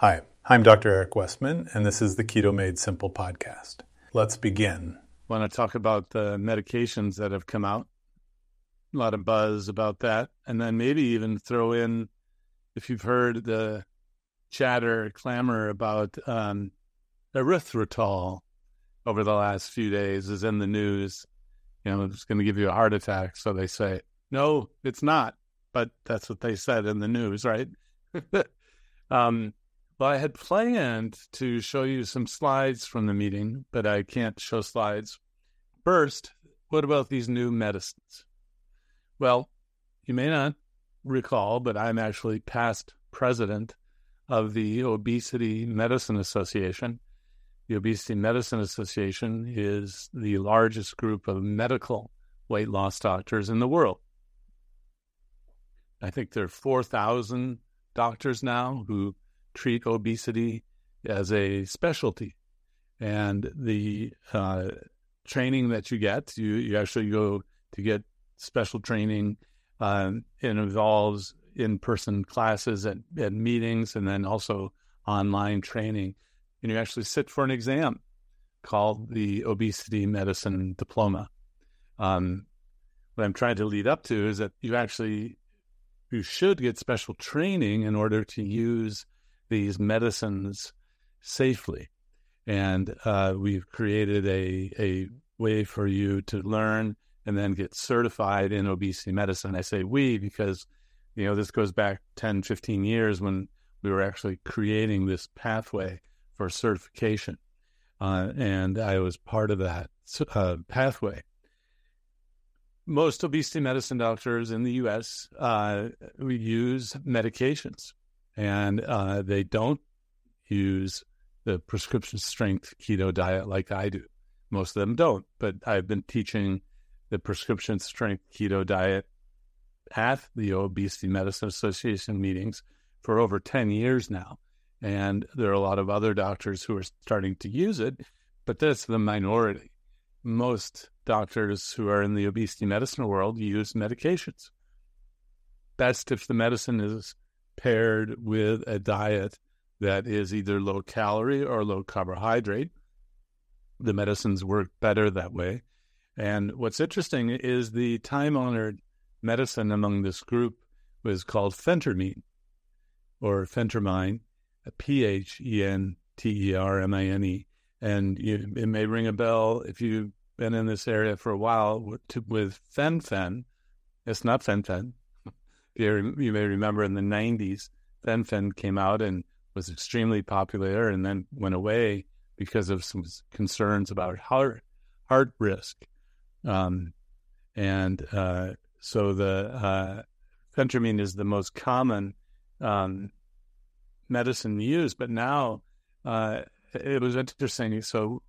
Hi, I'm Dr. Eric Westman, and this is the Keto Made Simple podcast. Let's begin. Want to talk about the medications that have come out. A lot of buzz about that. And then maybe even throw in, if you've heard the chatter, clamor about um, erythritol over the last few days is in the news. You know, it's going to give you a heart attack. So they say, no, it's not. But that's what they said in the news, right? um, well, I had planned to show you some slides from the meeting, but I can't show slides. First, what about these new medicines? Well, you may not recall, but I'm actually past president of the Obesity Medicine Association. The Obesity Medicine Association is the largest group of medical weight loss doctors in the world. I think there are 4,000 doctors now who treat obesity as a specialty. And the uh, training that you get, you, you actually go to get special training. Um, it involves in person classes at, at meetings and then also online training. And you actually sit for an exam called the Obesity Medicine Diploma. Um, what I'm trying to lead up to is that you actually you should get special training in order to use these medicines safely. And uh, we've created a, a way for you to learn and then get certified in obesity medicine. I say we because, you know, this goes back 10, 15 years when we were actually creating this pathway for certification. Uh, and I was part of that uh, pathway. Most obesity medicine doctors in the U.S. Uh, use medications and uh, they don't use the prescription strength keto diet like I do. Most of them don't, but I've been teaching the prescription strength keto diet at the Obesity Medicine Association meetings for over 10 years now. And there are a lot of other doctors who are starting to use it, but that's the minority. Most doctors who are in the obesity medicine world use medications. Best if the medicine is paired with a diet that is either low calorie or low carbohydrate. The medicines work better that way. And what's interesting is the time honored medicine among this group was called phentermine or phentermine, P H E N T E R M I N E. And you, it may ring a bell if you've been in this area for a while with, with. It's not fen-phen, you, may remember in the 90s, fen-phen came out and was extremely popular and then went away because of some concerns about heart, heart risk. Um, and uh, so the uh, phentermine is the most common um, medicine used, but now uh, it was interesting. So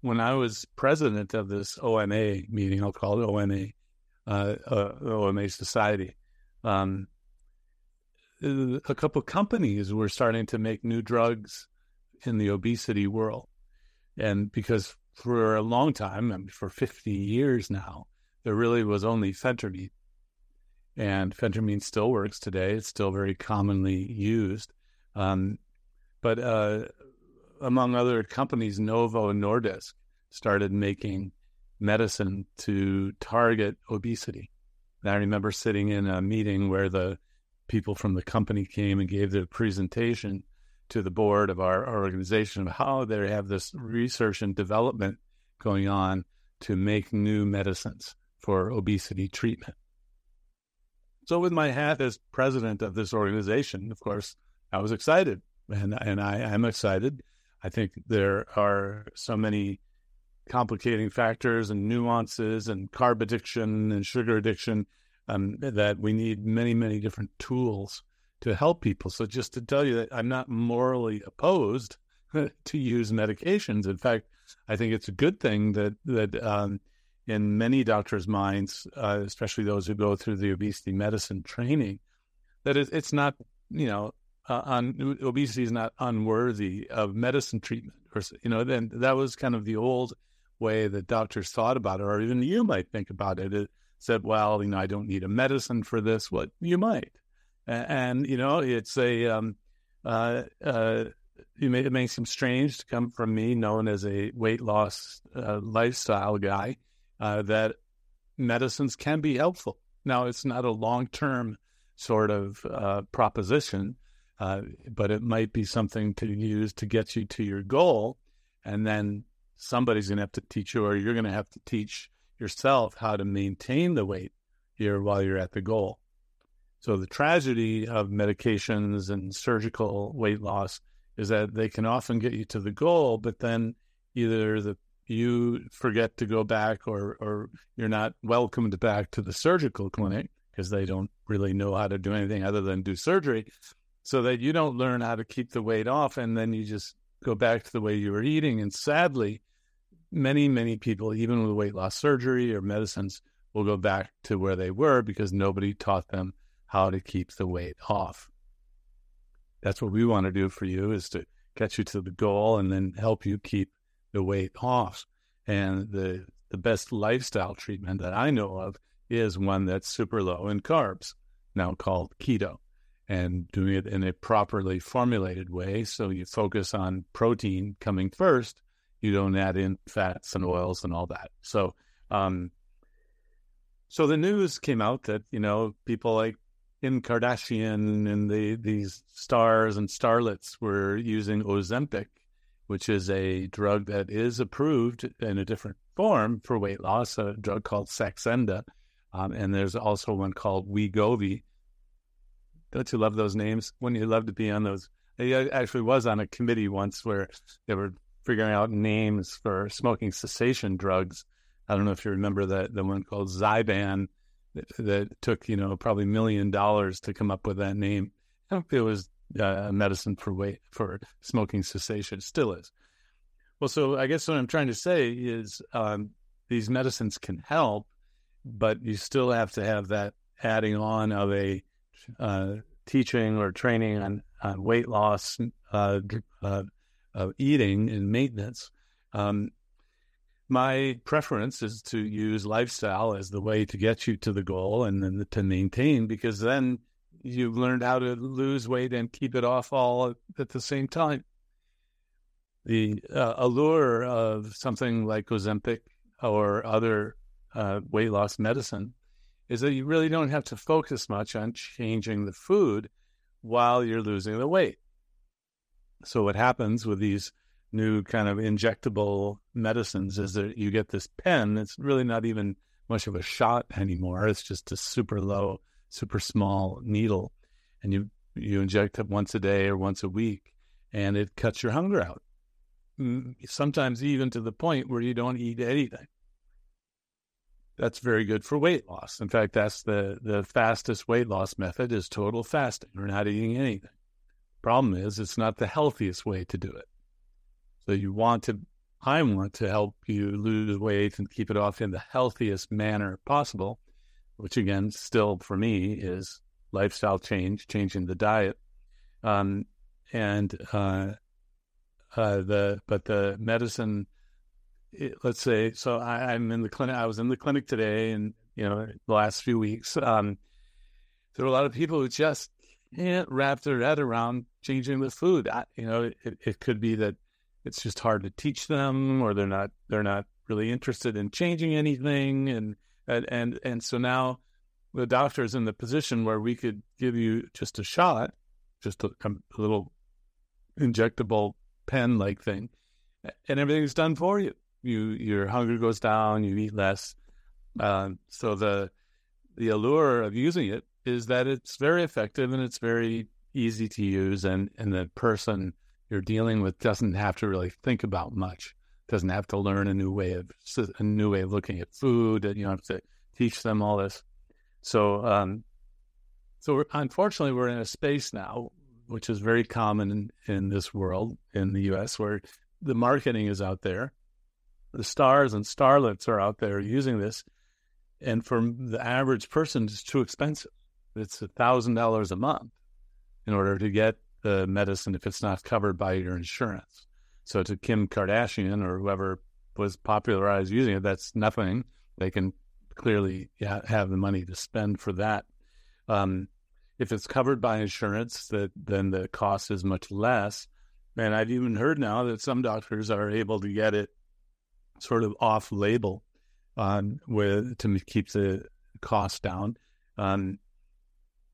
when I was president of this OMA meeting, I'll call it OMA, uh, uh, OMA Society, um, a couple companies were starting to make new drugs in the obesity world. And because for a long time, for 50 years now, there really was only phentermine. And phentermine still works today. It's still very commonly used. Um, but uh, among other companies, Novo Nordisk started making medicine to target obesity. And I remember sitting in a meeting where the people from the company came and gave their presentation to the board of our, our organization of how they have this research and development going on to make new medicines for obesity treatment. So, with my hat as president of this organization, of course, I was excited, and and I am excited. I think there are so many complicating factors and nuances and carb addiction and sugar addiction um, that we need many, many different tools to help people. So just to tell you that I'm not morally opposed to use medications. In fact, I think it's a good thing that that um, in many doctors' minds, uh, especially those who go through the obesity medicine training, that it, it's not you know uh, un, obesity is not unworthy of medicine treatment, or you know. Then that was kind of the old way that doctors thought about it, or even you might think about it. It said, well, you know, I don't need a medicine for this. What well, you might. And, and, you know, it's a, um, uh, uh, it, may, it may seem strange to come from me, known as a weight loss uh, lifestyle guy, uh, that medicines can be helpful. Now, it's not a long term sort of uh, proposition, uh, but it might be something to use to get you to your goal. And then somebody's going to have to teach you, or you're going to have to teach yourself how to maintain the weight here while you're at the goal. So, the tragedy of medications and surgical weight loss is that they can often get you to the goal, but then either the you forget to go back or or you're not welcomed back to the surgical clinic because they don't really know how to do anything other than do surgery so that you don't learn how to keep the weight off and then you just go back to the way you were eating and sadly many many people even with weight loss surgery or medicines will go back to where they were because nobody taught them how to keep the weight off that's what we want to do for you is to get you to the goal and then help you keep the weight off. And the the best lifestyle treatment that I know of is one that's super low in carbs, now called keto, and doing it in a properly formulated way. So you focus on protein coming first. You don't add in fats and oils and all that. So, um, so the news came out that you know people like Kim Kardashian and the these stars and starlets were using Ozempic which is a drug that is approved in a different form for weight loss, a drug called Saxenda. Um, and there's also one called Wegovy. Don't you love those names? Wouldn't you love to be on those? I actually was on a committee once where they were figuring out names for smoking cessation drugs. I don't know if you remember that the one called Zyban that, that took you know probably a million dollars to come up with that name. I don't think it was uh, medicine for weight for smoking cessation. Still is. Well, so I guess what I'm trying to say is um, these medicines can help, but you still have to have that adding on of a uh, teaching or training on, on weight loss, uh, uh, eating, and maintenance. Um, my preference is to use lifestyle as the way to get you to the goal and then to maintain, because then you've learned how to lose weight and keep it off all at the same time. The uh, allure of something like Ozempic or other uh, weight loss medicine is that you really don't have to focus much on changing the food while you're losing the weight. So, what happens with these new kind of injectable medicines is that you get this pen. It's really not even much of a shot anymore. It's just a super low super small needle, and you you inject it once a day or once a week, and it cuts your hunger out. Mm, sometimes even to the point where you don't eat anything. That's very good for weight loss. In fact, that's the the fastest weight loss method is total fasting or not eating anything. Problem is, it's not the healthiest way to do it. So you want to I want to help you lose weight and keep it off in the healthiest manner possible which again, still for me is lifestyle change, changing the diet. Um, and uh, uh, the but the medicine, it, let's say, so I, am in the clinic. I was in the clinic today, and you know, the last few weeks, um, there are a lot of people who just can't wrap their head around changing the food. I, you know, it, it could be that it's just hard to teach them, or they're not they're not really interested in changing anything, and and, and, and so now the doctor is in the position where we could give you just a shot, just a, a little injectable pen like thing, and everything's done for you. You your hunger goes down, you eat less. Um, so the the allure of using it is that it's very effective and it's very easy to use, and and the person you're dealing with doesn't have to really think about much doesn't have to learn a new way of a new way of looking at food. And you don't have to teach them all this. So, um, so unfortunately, we're in a space now, which is very common in, in this world in the U.S., where the marketing is out there, the stars and starlets are out there using this, and for the average person, it's too expensive. It's a thousand dollars a month in order to get the medicine if it's not covered by your insurance. So to Kim Kardashian or whoever was popularized using it, that's nothing. They can clearly have the money to spend for that. Um, if it's covered by insurance, that then the cost is much less. And I've even heard now that some doctors are able to get it sort of off label um, with to keep the cost down. Um,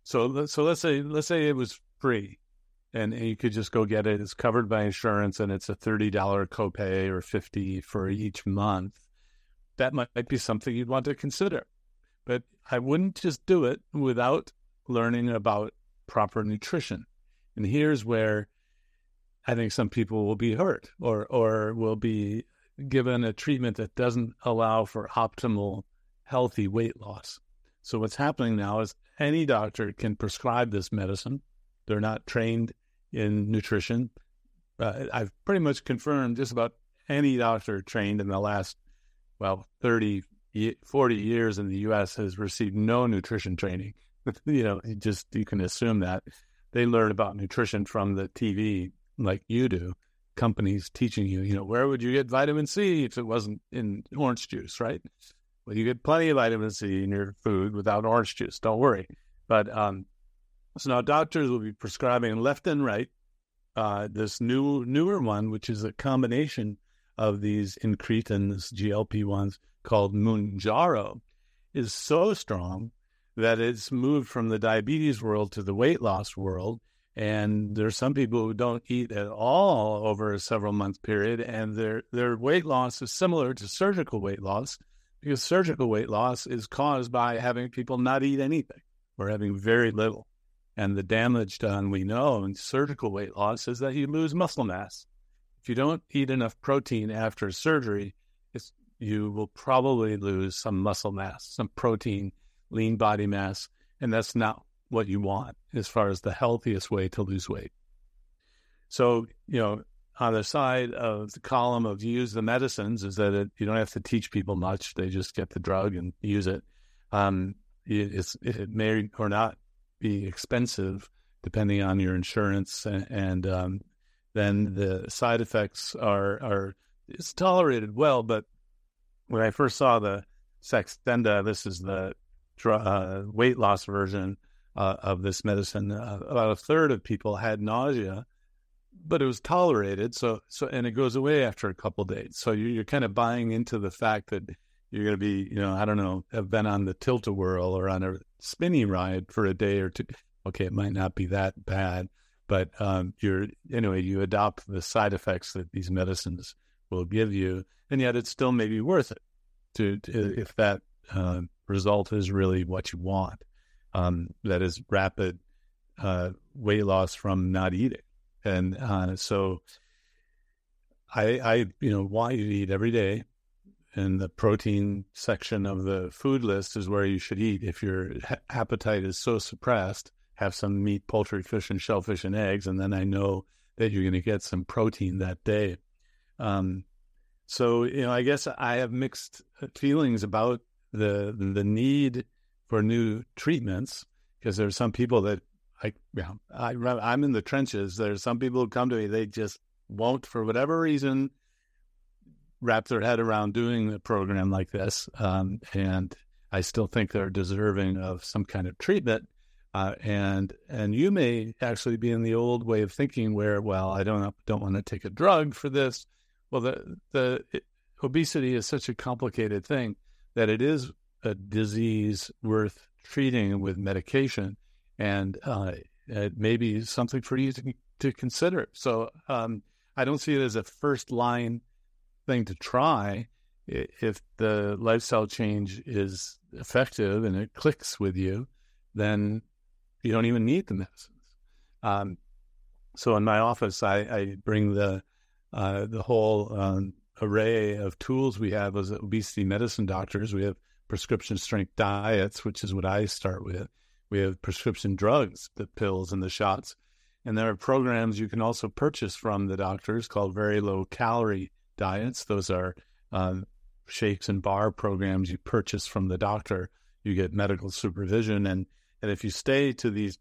so so let's say let's say it was free, and, and you could just go get it. It's covered by insurance, and it's a thirty dollar copay or fifty for each month. That might, might be something you'd want to consider, but I wouldn't just do it without learning about proper nutrition. And here's where I think some people will be hurt or or will be given a treatment that doesn't allow for optimal healthy weight loss. So what's happening now is any doctor can prescribe this medicine. They're not trained in nutrition. Uh, I've pretty much confirmed just about any doctor trained in the last, well, 30, 40 years in the U.S. has received no nutrition training. you know, just you can assume that they learn about nutrition from the TV like you do. Companies teaching you, you know, where would you get vitamin C if it wasn't in orange juice, right? Well, you get plenty of vitamin C in your food without orange juice. Don't worry. But um, so now doctors will be prescribing left and right uh, this new newer one, which is a combination of these incretins, GLP ones called Mounjaro, is so strong that it's moved from the diabetes world to the weight loss world. And there's some people who don't eat at all over a several month period, and their their weight loss is similar to surgical weight loss because surgical weight loss is caused by having people not eat anything or having very little. And the damage done, we know, in surgical weight loss is that you lose muscle mass. If you don't eat enough protein after surgery, you will probably lose some muscle mass, some protein lean body mass, and that's not what you want as far as the healthiest way to lose weight. So, you know, on the side of the column of use the medicines is that it, you don't have to teach people much; they just get the drug and use it. Um, it, it may or not be expensive depending on your insurance, and, and um, then the side effects are are it's tolerated well. But when I first saw the Saxenda, this is the uh, weight loss version uh, of this medicine, uh, about a third of people had nausea, but it was tolerated. So, so and it goes away after a couple days. So you're, you're kind of buying into the fact that you're going to be, you know, I don't know, have been on the tilt a whirl or on a spinning ride for a day or two. Okay, it might not be that bad, but um, you're anyway. You adopt the side effects that these medicines will give you, and yet it's still maybe worth it to, to if that uh, result is really what you want. Um, that is rapid uh, weight loss from not eating, and uh, so I, I, you know, want you to eat every day. And the protein section of the food list is where you should eat. If your appetite is so suppressed, have some meat, poultry, fish, and shellfish and eggs, and then I know that you're going to get some protein that day. Um, so you know, I guess I have mixed feelings about the the need for new treatments because there are some people that I, yeah, I I'm in the trenches. There's some people who come to me, they just won't, for whatever reason, wrap their head around doing a program like this, um, and I still think they're deserving of some kind of treatment. Uh, and and you may actually be in the old way of thinking where, well, I don't don't want to take a drug for this. Well, the the it, obesity is such a complicated thing that it is a disease worth treating with medication, and uh, it may be something for you to, to consider. So um, I don't see it as a first line thing to try. If the lifestyle change is effective and it clicks with you, then you don't even need the medicines. Um, so in my office, I, I bring the uh, the whole um, array of tools we have as obesity medicine doctors. We have prescription strength diets, which is what I start with. We have prescription drugs, the pills and the shots. And there are programs you can also purchase from the doctors called very low calorie diets. Those are um, shakes and bar programs you purchase from the doctor. You get medical supervision, and and if you stay to these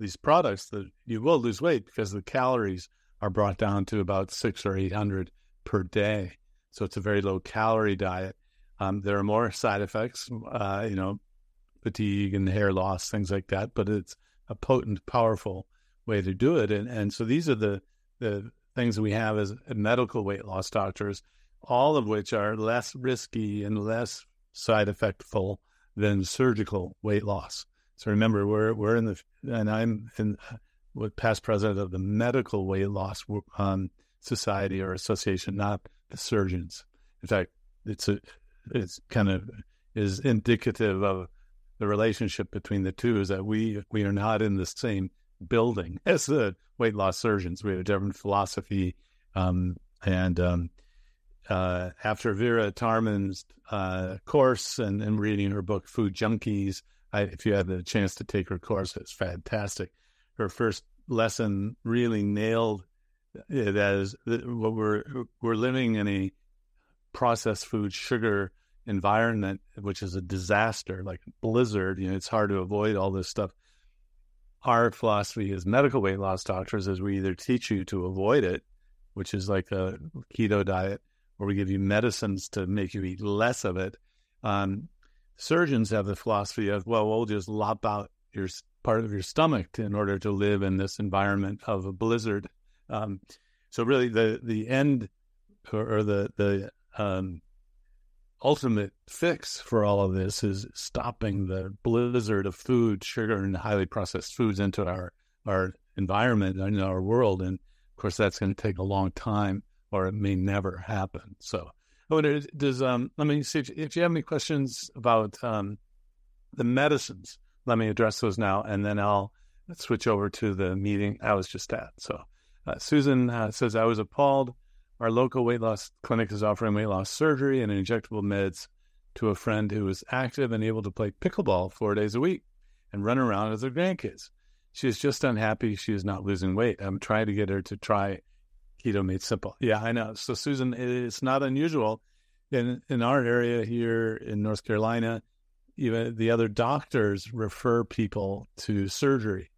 these products, that you will lose weight because the calories are brought down to about six or eight hundred per day. So it's a very low calorie diet. Um, there are more side effects, uh, you know, fatigue and hair loss, things like that, but it's a potent, powerful way to do it. And and so these are the the things we have as medical weight loss doctors, all of which are less risky and less side effectful than surgical weight loss. So remember, we're we're in the and I'm in with past president of the medical weight loss um, society or association, not the surgeons. In fact, it's a it's kind of is indicative of the relationship between the two is that we we are not in the same building as the weight loss surgeons. We have a different philosophy, um, and um, uh, after Vera Tarman's uh, course and, and, reading her book Food Junkies, I, if you had the chance to take her course, it's fantastic. Her first lesson really nailed it as what we're we're living in a processed food sugar environment, which is a disaster, like blizzard. You know, it's hard to avoid all this stuff. Our philosophy as medical weight loss doctors is we either teach you to avoid it, which is like a keto diet, or we give you medicines to make you eat less of it. Um, surgeons have the philosophy of, well, we'll just lop out your part of your stomach in order to live in this environment of a blizzard. Um, so really, the the end or, or the the um, ultimate fix for all of this is stopping the blizzard of food, sugar, and highly processed foods into our our environment and our world. And of course, that's going to take a long time, or it may never happen. So, I wonder, does um, let me see if, if you have any questions about um, the medicines. Let me address those now, and then I'll switch over to the meeting I was just at. So, uh, Susan uh, says I was appalled our local weight loss clinic is offering weight loss surgery and injectable meds to a friend who is active and able to play pickleball four days a week and run around with her grandkids. She is just unhappy she is not losing weight. I'm trying to get her to try Keto Made Simple. Yeah, I know. So, Susan, it's not unusual in in our area here in North Carolina. Even the other doctors refer people to surgery,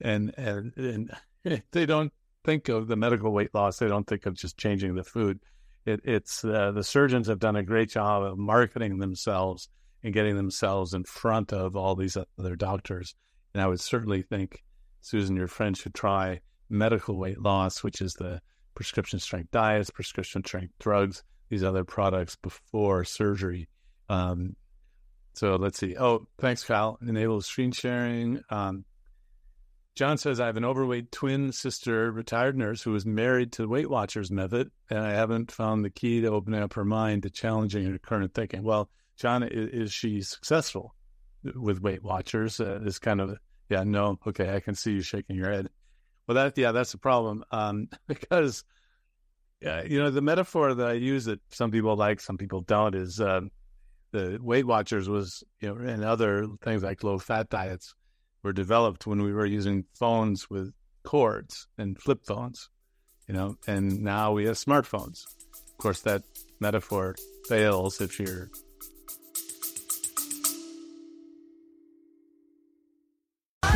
and and, and they don't think of the medical weight loss. They don't think of just changing the food. It, it's uh, the surgeons have done a great job of marketing themselves and getting themselves in front of all these other doctors. And I would certainly think, Susan, your friend should try medical weight loss, which is the prescription strength diets, prescription strength drugs, these other products before surgery. Um, so let's see. Oh, thanks, Kyle. Enable screen sharing. Um, John says, I have an overweight twin sister, retired nurse, who is married to the Weight Watchers method, and I haven't found the key to opening up her mind to challenging her current thinking. Well, John, is, is she successful with Weight Watchers? Uh, is kind of, yeah, no, okay, I can see you shaking your head. Well, that, yeah, that's the problem um, because, uh, you know, the metaphor that I use that some people like, some people don't, is uh, the Weight Watchers was, you know, and other things like low fat diets were developed when we were using phones with cords and flip phones, you know, and now we have smartphones. Of course, that metaphor fails if you're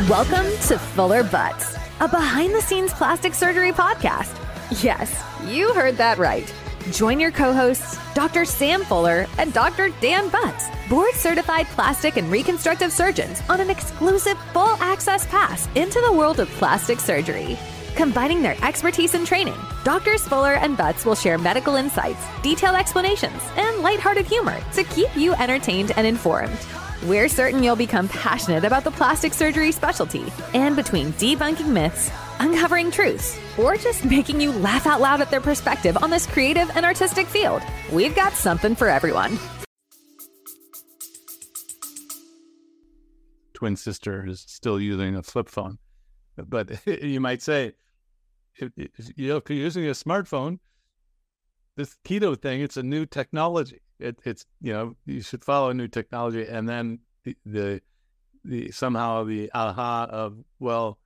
Welcome to Fuller Butts, a behind the scenes plastic surgery podcast. Yes, you heard that right Join your co hosts, Dr. Sam Fuller and Dr. Dan Butts, board certified plastic and reconstructive surgeons, on an exclusive full access pass into the world of plastic surgery. Combining their expertise and training, Doctors Fuller and Butts will share medical insights, detailed explanations, and lighthearted humor to keep you entertained and informed. We're certain you'll become passionate about the plastic surgery specialty, and between debunking myths, uncovering truths, or just making you laugh out loud at their perspective on this creative and artistic field. We've got something for everyone. Twin sister is still using a flip phone. But you might say, if, you're using a smartphone, this keto thing, it's a new technology. It, it's, you know, you should follow a new technology. And then the, the, the somehow the aha of, well,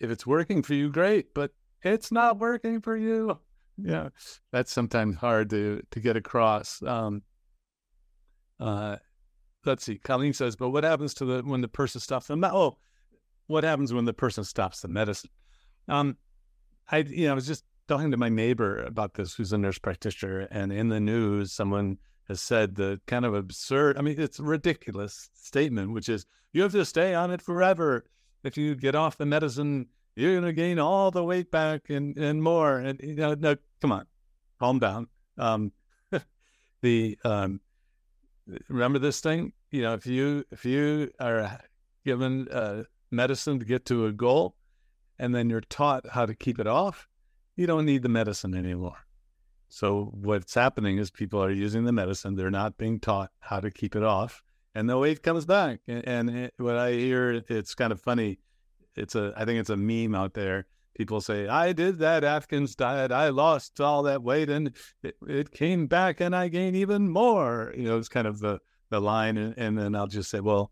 if it's working for you, great, but it's not working for you. Yeah, that's sometimes hard to to get across. Um, uh, let's see. Colleen says, but what happens to the when the person stops the oh, what happens when the person stops the medicine? Um, I you know I was just talking to my neighbor about this, who's a nurse practitioner, and in the news, someone has said the kind of absurd. I mean, it's ridiculous statement, which is you have to stay on it forever if you get off the medicine, you're going to gain all the weight back and, and more. And, you know, no, come on, calm down. Um, the, um, remember this thing, you know, if you, if you are given uh, medicine to get to a goal and then you're taught how to keep it off, you don't need the medicine anymore. So what's happening is people are using the medicine. They're not being taught how to keep it off and the weight comes back. And, and it, what I hear, it's kind of funny. It's a, I think it's a meme out there. People say, I did that Atkins diet. I lost all that weight and it, it came back and I gained even more. You know, it's kind of the, the line. And, and then I'll just say, well,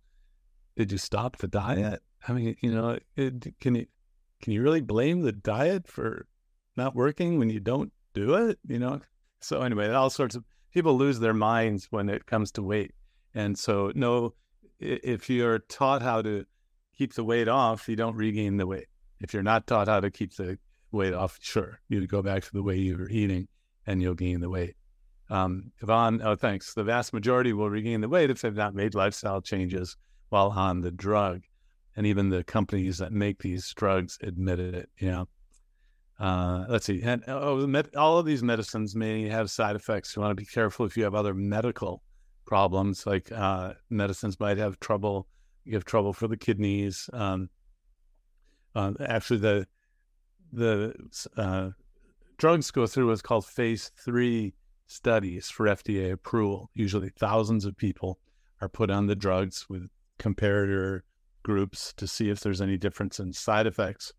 did you stop the diet? I mean, you know, it, can you, can you really blame the diet for not working when you don't do it? You know? So anyway, all sorts of people lose their minds when it comes to weight. And so, no, if you're taught how to keep the weight off, you don't regain the weight. If you're not taught how to keep the weight off, sure, you go back to the way you were eating and you'll gain the weight. Um, Yvonne, oh, thanks. The vast majority will regain the weight if they've not made lifestyle changes while on the drug. And even the companies that make these drugs admitted it. Yeah. Uh, let's see. And oh, all of these medicines may have side effects. You want to be careful if you have other medical problems like uh, medicines might have trouble give trouble for the kidneys um, uh, actually the the uh, drugs go through what's called phase three studies for FDA approval. Usually, thousands of people are put on the drugs with comparator groups to see if there's any difference in side effects.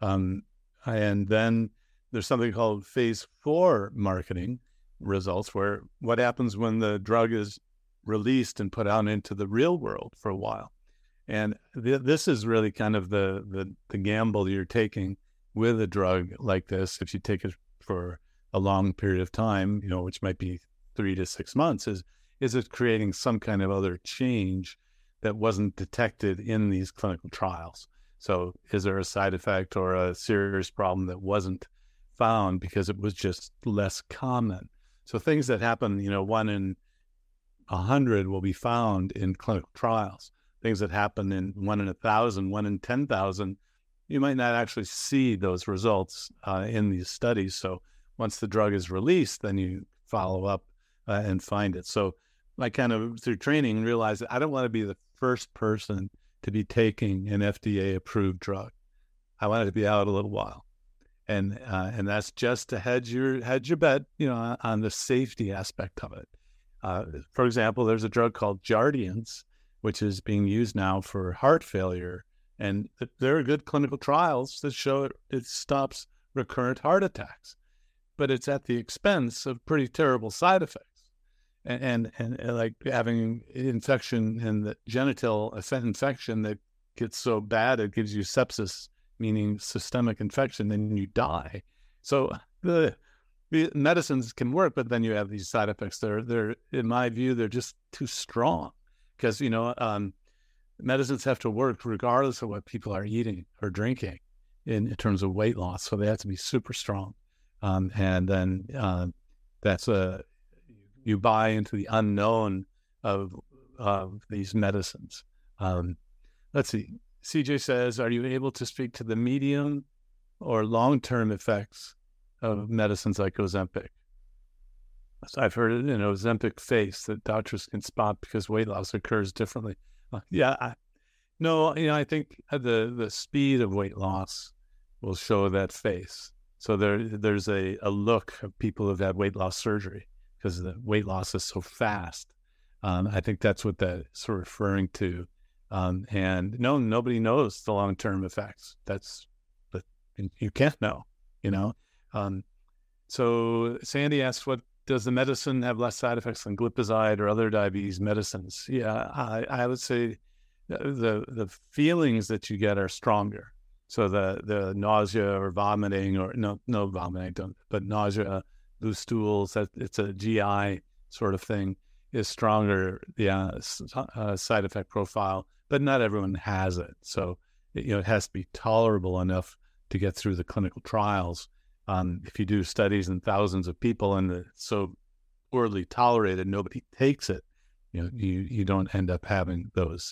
Um, and then there's something called phase four marketing results, where what happens when the drug is released and put out into the real world for a while. And th- this is really kind of the, the, the gamble you're taking with a drug like this. If you take it for a long period of time, you know, which might be three to six months, is is it creating some kind of other change that wasn't detected in these clinical trials? So, is there a side effect or a serious problem that wasn't found because it was just less common? So, things that happen, you know, one in 100 will be found in clinical trials. Things that happen in one in a thousand, one in 10,000, you might not actually see those results uh, in these studies. So once the drug is released, then you follow up uh, and find it. So I kind of, through training, realized that I don't want to be the first person to be taking an FDA approved drug. I wanted to be out a little while. And, uh, and that's just to hedge your hedge your bet, you know, on the safety aspect of it. Uh, for example, there's a drug called Jardiance, which is being used now for heart failure. And there are good clinical trials that show it, it stops recurrent heart attacks, but it's at the expense of pretty terrible side effects. And, and, and, like having infection in the genital infection that gets so bad it gives you sepsis, meaning systemic infection, then you die. So the medicines can work, but then you have these side effects. They're they're in my view they're just too strong because you know um, medicines have to work regardless of what people are eating or drinking in, in terms of weight loss. So they have to be super strong, um, and then uh, that's a you buy into the unknown of of these medicines. Um, let's see. CJ says, "Are you able to speak to the medium or long term effects of medicines like Ozempic. I've heard it in Ozempic face that doctors can spot because weight loss occurs differently. Uh, yeah, I, no, you know, I think the the speed of weight loss will show that face. So there there's a, a look of people who've had weight loss surgery because the weight loss is so fast. Um, I think that's what that's referring to. Um, and no, nobody knows the long term effects. That's but you can't know, you know. Um, so Sandy asks, what does the medicine have less side effects than glipizide or other diabetes medicines? Yeah, I, I would say the the feelings that you get are stronger. So the the nausea or vomiting or no no vomiting, don't, but nausea, loose stools, that it's a GI sort of thing is stronger. Uh, uh, side effect profile, but not everyone has it. So you know it has to be tolerable enough to get through the clinical trials um, if you do studies in thousands of people and it's so poorly tolerated, nobody takes it, you know, you, you don't end up having those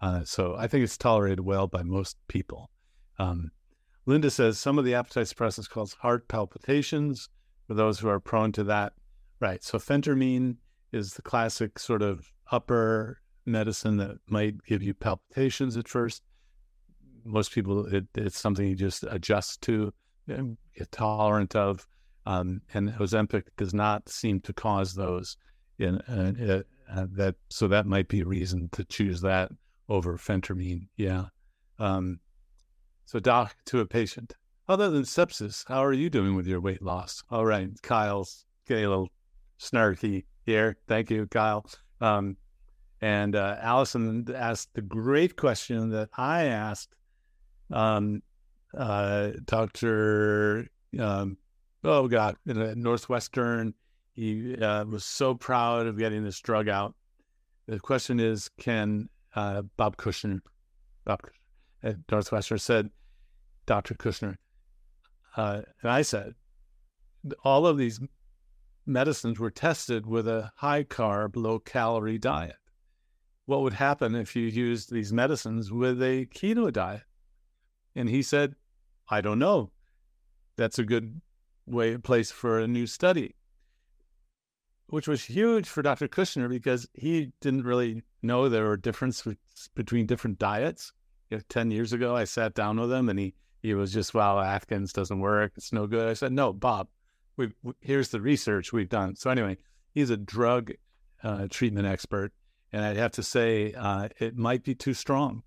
Uh, so I think it's tolerated well by most people. Um, Linda says some of the appetite suppressants cause heart palpitations for those who are prone to that. Right. So phentermine is the classic sort of upper medicine that might give you palpitations at first. Most people, it, it's something you just adjust to, tolerant of. Um, and Ozempic does not seem to cause those. In, uh, uh, that so that might be a reason to choose that over phentermine. Yeah. Um, so, doc, to a patient, other than sepsis, how are you doing with your weight loss? All right, Kyle's getting a little snarky here. Thank you, Kyle. Um, and uh, Allison asked the great question that I asked um, uh, Dr. Um, oh, God, in Northwestern. He uh, was so proud of getting this drug out. The question is Can uh, Bob Kushner, Bob at Northwestern said, Dr. Kushner, uh, and I said, all of these medicines were tested with a high carb, low calorie diet. What would happen if you used these medicines with a keto diet? And he said, I don't know. That's a good way place for a new study, which was huge for Dr. Kushner because he didn't really know there were differences between different diets. You know, 10 years ago, I sat down with him and he, he was just, well, Atkins doesn't work. It's no good. I said, no, Bob, we here's the research we've done. So anyway, he's a drug uh, treatment expert. And I'd have to say uh, it might be too strong.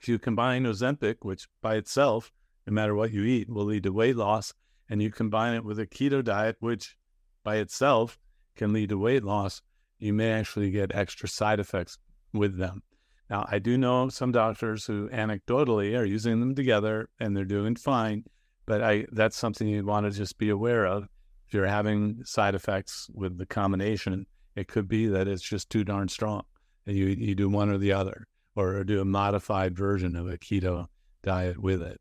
If you combine Ozempic, which by itself, no matter what you eat, will lead to weight loss, and you combine it with a keto diet, which by itself can lead to weight loss, you may actually get extra side effects with them. Now, I do know some doctors who anecdotally are using them together and they're doing fine, but I that's something you want to just be aware of. If you're having side effects with the combination, it could be that it's just too darn strong and you, you do one or the other or do a modified version of a keto diet with it.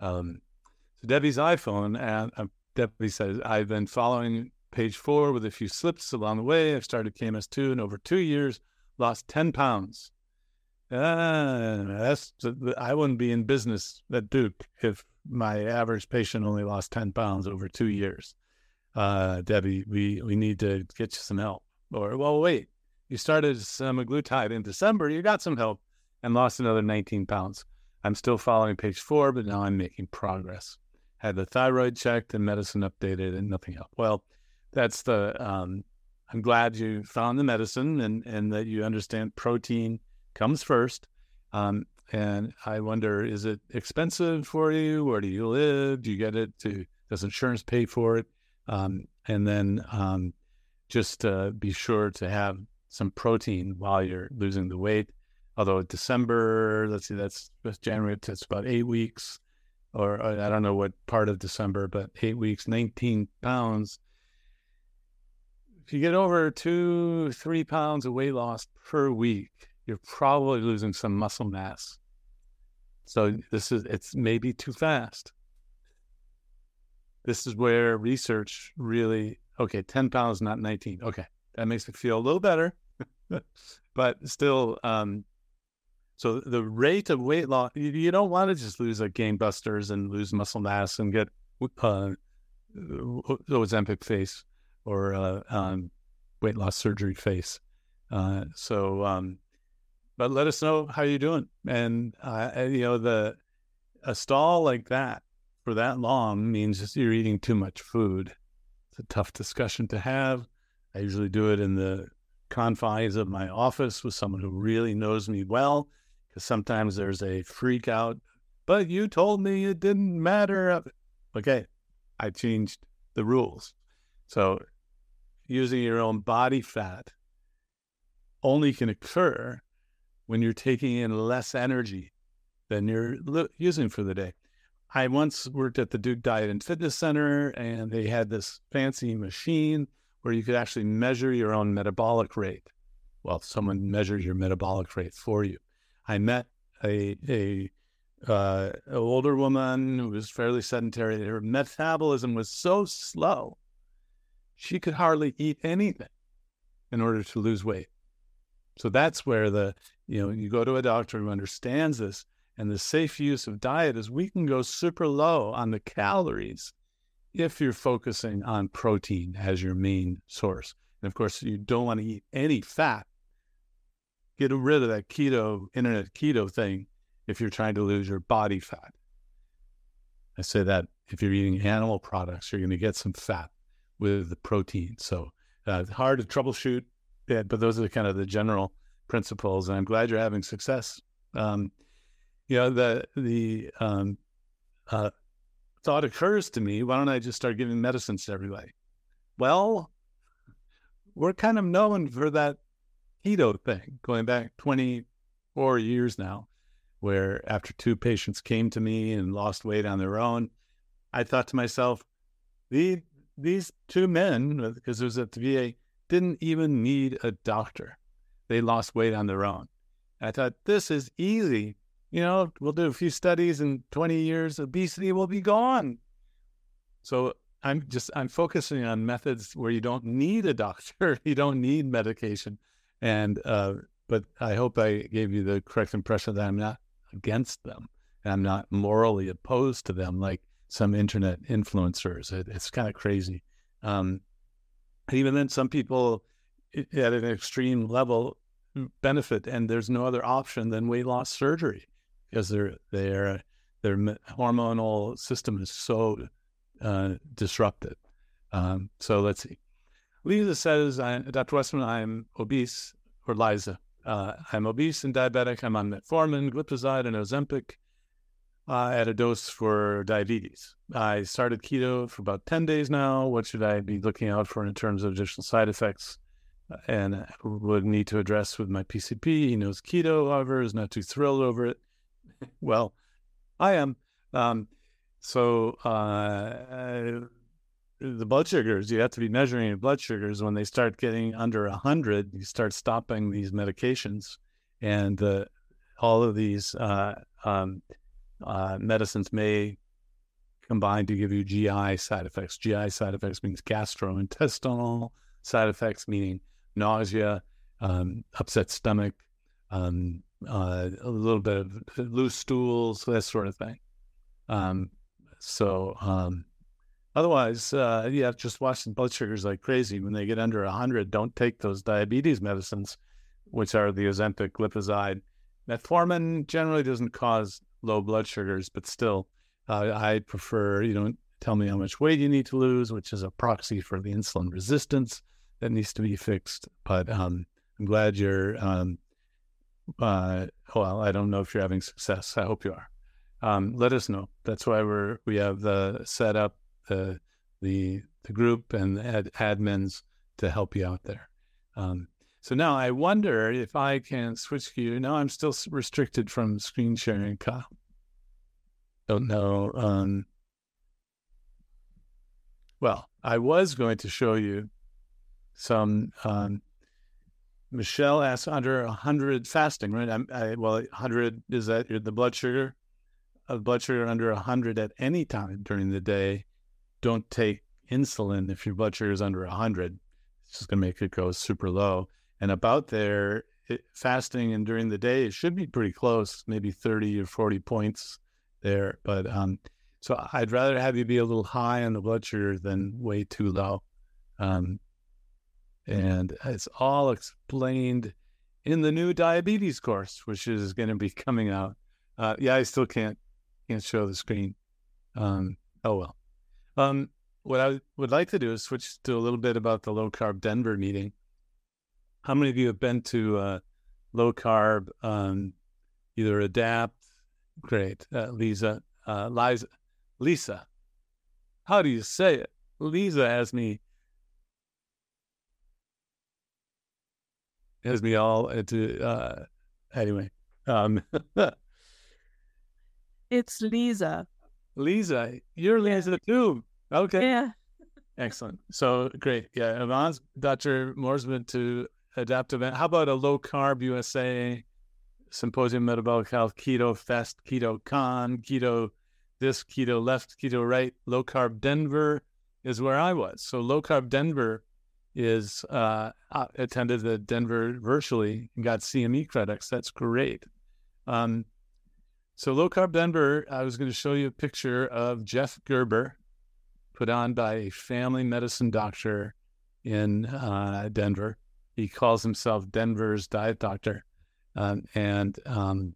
Um, so Debbie's iPhone, and uh, Debbie says, I've been following page four with a few slips along the way. I've started KMS2 in over two years, lost 10 pounds. Uh, that's I wouldn't be in business at Duke if my average patient only lost 10 pounds over two years. Uh, Debbie, we, we need to get you some help. Or, well, wait, you started semaglutide in December, you got some help and lost another 19 pounds. I'm still following page four, but now I'm making progress. Had the thyroid checked and medicine updated and nothing helped. Well, that's the um, I'm glad you found the medicine and and that you understand protein comes first. Um, and I wonder, is it expensive for you? Where do you live? Do you get it? To does insurance pay for it? Um, and then um, just uh, be sure to have some protein while you're losing the weight. Although December, let's see, that's, that's January. That's about eight weeks, or I don't know what part of December, but eight weeks, 19 pounds if you get over two, three pounds of weight loss per week, you're probably losing some muscle mass. So this is it's maybe too fast. This is where research really okay, 10 pounds, not 19. Okay. That makes me feel a little better. but still, um, so the rate of weight loss, you, don't want to just lose like game busters and lose muscle mass and get uh, Ozempic face or uh, um, weight loss surgery face. Uh, so, um, but let us know how you're doing. And uh, you know, the a stall like that for that long means you're eating too much food. It's a tough discussion to have. I usually do it in the confines of my office with someone who really knows me well, because sometimes there's a freak out. But you told me it didn't matter. Okay, I changed the rules. So using your own body fat only can occur when you're taking in less energy than you're using for the day. I once worked at the Duke Diet and Fitness Center, and they had this fancy machine where you could actually measure your own metabolic rate. Well, someone measures your metabolic rate for you. I met a a uh, older woman who was fairly sedentary. Her metabolism was so slow she could hardly eat anything in order to lose weight. So that's where the you know, you go to a doctor who understands this, and the safe use of diet is we can go super low on the calories if you're focusing on protein as your main source. And of course, you don't want to eat any fat. Get rid of that keto, internet keto thing if you're trying to lose your body fat. I say that if you're eating animal products, you're going to get some fat with the protein. So uh, hard to troubleshoot, but those are the kind of the general principles. And I'm glad you're having success. Um, you know, the the um, uh, thought occurs to me: Why don't I just start giving medicines to everybody? Well, we're kind of known for that keto thing going back 24 years now, where after two patients came to me and lost weight on their own, I thought to myself, the, these two men, because it was at the VA, didn't even need a doctor. They lost weight on their own. I thought, this is easy. You know, we'll do a few studies in 20 years, obesity will be gone. So I'm just I'm focusing on methods where you don't need a doctor, you don't need medication, and uh, but I hope I gave you the correct impression that I'm not against them and I'm not morally opposed to them like some internet influencers. It, it's kind of crazy. Um, even then, some people at an extreme level benefit, and there's no other option than weight loss surgery because their their their hormonal system is so uh, disrupted. Um, so let's. Lisa says, Dr. Westman, I'm obese, or Liza, uh, I'm obese and diabetic. I'm on metformin, glipizide, and Ozempic uh, at a dose for diabetes. I started keto for about 10 days now. What should I be looking out for in terms of additional side effects? And would need to address with my PCP. He knows keto, however, is not too thrilled over it. well, I am. Um, so uh, the blood sugars, you have to be measuring your blood sugars. When they start getting under 100, you start stopping these medications. And uh, all of these uh, um, uh, medicines may combine to give you GI side effects. GI side effects means gastrointestinal side effects, meaning nausea, um, upset stomach, um, uh, a little bit of loose stools, that sort of thing. Um, so um, otherwise, uh, yeah, just watch the blood sugars like crazy. When they get under 100, don't take those diabetes medicines, which are the Ozempic, glipizide. Metformin generally doesn't cause low blood sugars, but still, uh, I prefer you don't tell me how much weight you need to lose, which is a proxy for the insulin resistance that needs to be fixed. But um, I'm glad you're. Um, uh, well, I don't know if you're having success. I hope you are. Um, let us know. That's why we're we have the set up the the the group and the ad, admins to help you out there. Um, so now I wonder if I can switch to you. Now I'm still restricted from screen sharing, Kyle. Don't know. Um, well, I was going to show you some. Um, Michelle asked under 100 fasting, right? I'm, I, well, 100 is that the blood sugar? A blood sugar under 100 at any time during the day. Don't take insulin if your blood sugar is under 100. It's just going to make it go super low and about there, it, fasting and during the day, it should be pretty close, maybe 30 or 40 points there. But um, so I'd rather have you be a little high on the blood sugar than way too low. Um, and it's all explained in the new diabetes course, which is going to be coming out. Uh, yeah, I still can't can't show the screen. Um, oh well. Um, what I would like to do is switch to a little bit about the low carb Denver meeting. How many of you have been to uh, low carb, um, either adapt? Great, uh, Lisa, uh, Liza, Lisa. How do you say it? Lisa has me. Has me all into uh, anyway. Um, it's Lisa. Lisa, you're Lisa too. Okay. Yeah. Excellent. So great. Yeah. Yvonne's Dr. Moore's been to adaptive. How about a low carb USA symposium metabolic health keto fest keto con keto this keto left keto right low carb Denver is where I was. So low carb Denver is uh, attended the Denver virtually and got CME credits. That's great. Um, so low carb Denver, I was going to show you a picture of Jeff Gerber, put on by a family medicine doctor in uh, Denver. He calls himself Denver's diet doctor, um, and um,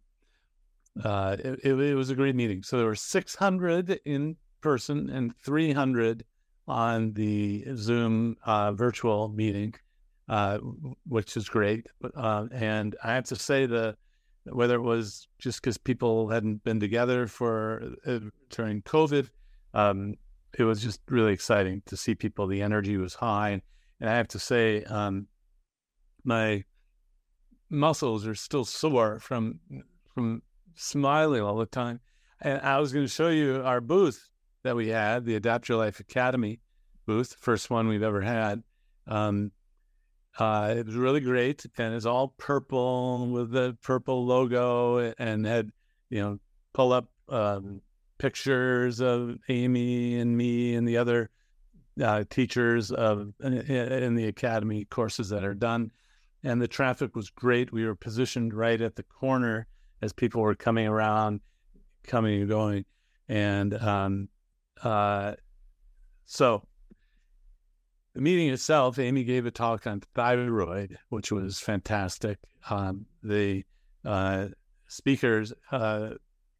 uh, it, it, was a great meeting. So there were 600 in person and 300 on the Zoom uh, virtual meeting, uh, which is great. Uh, and I have to say the whether it was just because people hadn't been together for uh, during COVID, um, it was just really exciting to see people. The energy was high, and I have to say, um, my muscles are still sore from from smiling all the time. And I was going to show you our booth that we had, the Adapt Your Life Academy booth, first one we've ever had. Um, uh, it was really great, and it's all purple with the purple logo, and had you know pull up um, pictures of Amy and me and the other uh, teachers of in, in the academy courses that are done, and the traffic was great. We were positioned right at the corner as people were coming around, coming and going, and um, uh, so the meeting itself, Amy gave a talk on thyroid, which was fantastic. Um, the uh, speakers uh,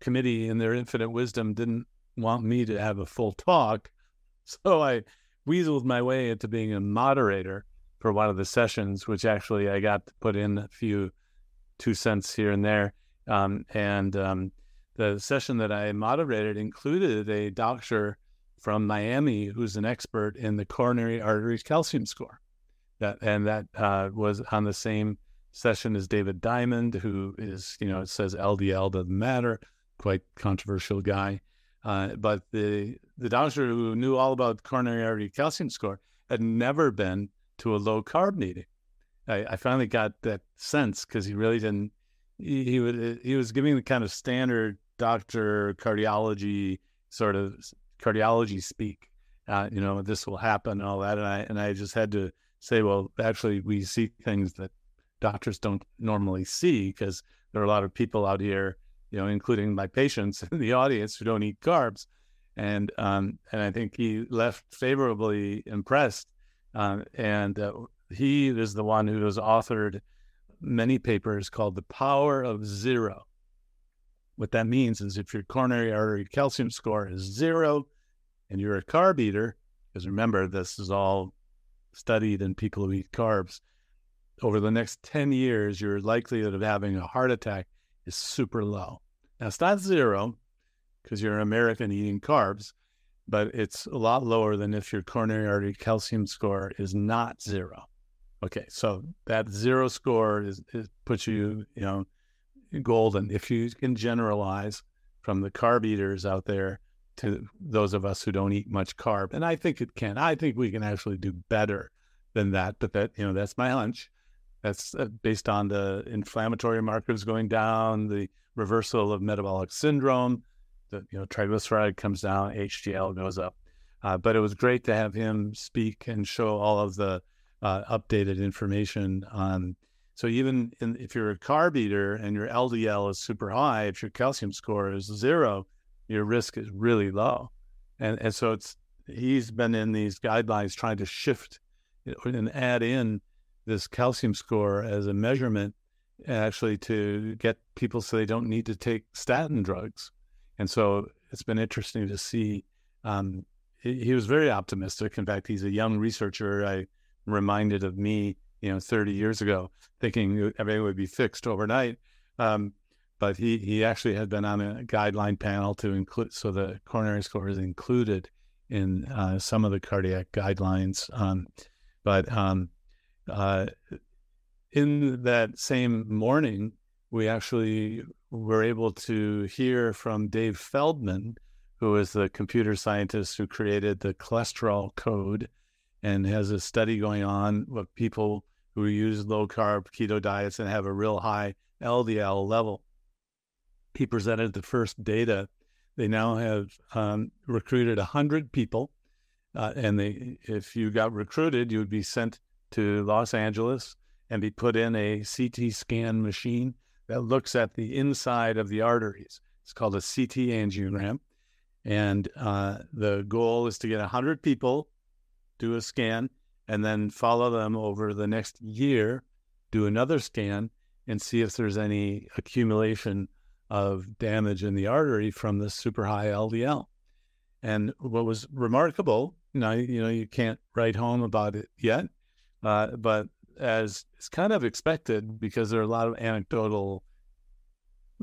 committee, in their infinite wisdom, didn't want me to have a full talk, so I weaseled my way into being a moderator for one of the sessions, which actually I got to put in a few two cents here and there. Um, and um, the session that I moderated included a doctor from Miami who's an expert in the coronary artery calcium score. That and that uh, was on the same session as David Diamond, who is you know it says LDL doesn't matter, quite controversial guy. Uh, but the the doctor who knew all about coronary artery calcium score had never been to a low carb meeting. I, I finally got that sense because he really didn't. He, he would he was giving the kind of standard doctor cardiology sort of cardiology speak. Uh, you know, this will happen and all that. And I and I just had to say, well, actually, we see things that doctors don't normally see because there are a lot of people out here, you know, including my patients in the audience who don't eat carbs. And um, and I think he left favorably impressed. Um, and uh, he is the one who has authored many papers called "The Power of Zero." What that means is if your coronary artery calcium score is zero, and you're a carb eater, because remember, this is all studied in people who eat carbs, over the next 10 years, your likelihood of having a heart attack is super low. Now, it's not zero because you're an American eating carbs, but it's a lot lower than if your coronary artery calcium score is not zero. Okay, so that zero score is, is puts you, you know, golden. If you can generalize from the carb eaters out there to those of us who don't eat much carb. And I think it can. I think we can actually do better than that. But that, you know, that's my hunch. That's uh, based on the inflammatory markers going down, the reversal of metabolic syndrome. The you know triglyceride comes down, HDL goes up. Uh, but it was great to have him speak and show all of the uh, updated information on. So even in, if you're a carb eater and your LDL is super high, if your calcium score is zero, your risk is really low. And and so it's he's been in these guidelines trying to shift and add in this calcium score as a measurement actually to get people so they don't need to take statin drugs. And so it's been interesting to see. Um, he, he, was very optimistic. In fact, he's a young researcher. I reminded of me, you know, 30 years ago, thinking everything would be fixed overnight. Um, but he he actually had been on a guideline panel to include so the coronary score is included in uh, some of the cardiac guidelines. Um, but um, uh, in that same morning, we actually were able to hear from Dave Feldman, who is the computer scientist who created the cholesterol code and has a study going on with people who use low carb keto diets and have a real high LDL level he presented the first data. They now have um, recruited 100 people. Uh, and they, if you got recruited, you would be sent to Los Angeles and be put in a CT scan machine that looks at the inside of the arteries. It's called a CT angiogram. And uh, the goal is to get 100 people, do a scan, and then follow them over the next year, do another scan, and see if there's any accumulation of damage in the artery from the super high LDL. And what was remarkable, know, you know, you can't write home about it yet, uh, but as it's kind of expected because there are a lot of anecdotal